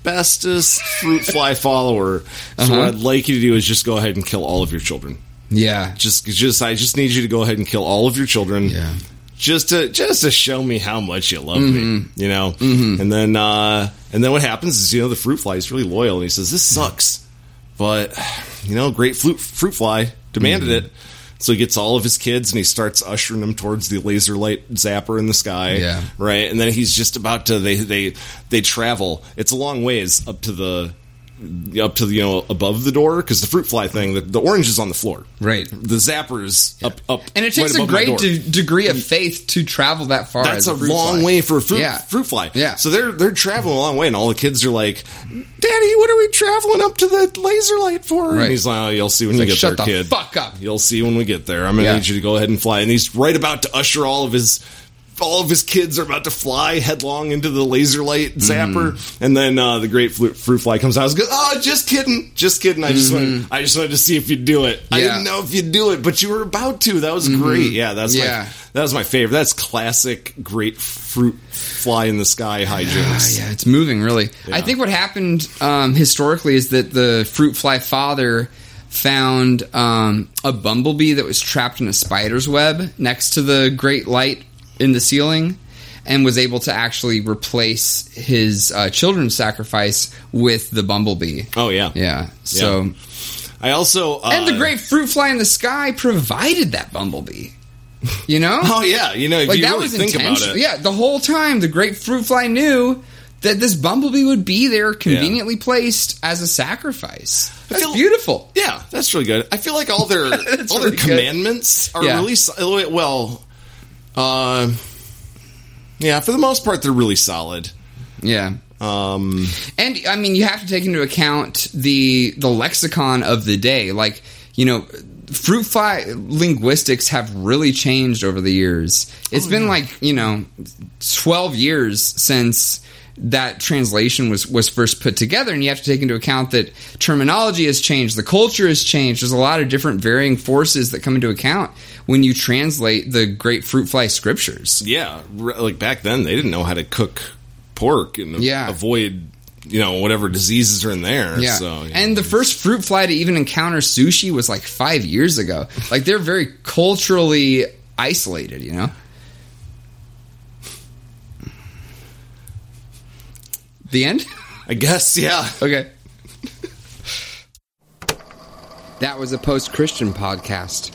bestest fruit fly follower. So Uh-huh. what I'd like you to do is just go ahead and kill all of your children. Yeah, Just, just, I just need you to go ahead and kill all of your children. Yeah. Just to, just to show me how much you love Mm-hmm. me, you know. And then, uh, and then what happens is, you know, the fruit fly is really loyal, and he says, "This sucks," but you know, great fruit fruit fly demanded Mm-hmm. it. So he gets all of his kids and he starts ushering them towards the laser light zapper in the sky. Yeah. Right. And then he's just about to they they they travel. It's a long ways up to the up to the, you know above the door because the fruit fly thing the, the orange is on the floor. Right. The zappers up up and it takes right a above my great de- degree of faith to travel that far. That's as a long fly. way for a fruit, Yeah. fruit fly. Yeah. So they're they're traveling a long way, and all the kids are like, "Daddy, what are we traveling up to the laser light for?" Right. And he's like, "Oh, you'll see when you Like, get shut there, the kid. fuck up. You'll see when we get there. I'm gonna Yeah. need you to go ahead and fly." And he's right about to usher all of his. All of his kids are about to fly headlong into the laser light zapper, Mm-hmm. and then uh, the great fruit, fruit fly comes out. I was good. Oh, just kidding, just kidding. I just wanted, Mm-hmm. I just wanted to see if you'd do it. I didn't know if you'd do it, but you were about to. That was great. Yeah, that's Mm-hmm. Yeah. my that was my favorite. That's classic great fruit fly in the sky hijinks. Ah, yeah, it's moving really. I think what happened um, historically is that the fruit fly father found um, a bumblebee that was trapped in a spider's web next to the great light in the ceiling and was able to actually replace his uh, children's sacrifice with the bumblebee. Oh yeah. Yeah. So I also uh, and the great fruit fly in the sky provided that bumblebee. You know? Oh yeah, you know if like you that really was think about intentional. it. Yeah, the whole time the great fruit fly knew that this bumblebee would be there, conveniently placed as a sacrifice. That's feel- beautiful. Yeah, that's really good. I feel like all their all That's their really good. commandments are Yeah. really well. Uh, yeah, for the most part, they're really solid. Yeah. Um, And I mean, you have to take into account the the lexicon of the day. Like, you know, fruit fly linguistics have really changed over the years. It's Oh, been like you know, twelve years since that translation was was first put together and you have to take into account that terminology has changed the culture has changed there's a lot of different varying forces that come into account when you translate the great fruit fly scriptures Yeah, like back then they didn't know how to cook pork and Yeah. avoid you know whatever diseases are in there. yeah So, you and know, the first fruit fly to even encounter sushi was like five years ago like they're very culturally isolated you know the end I guess yeah. Okay. That was a post Christian podcast.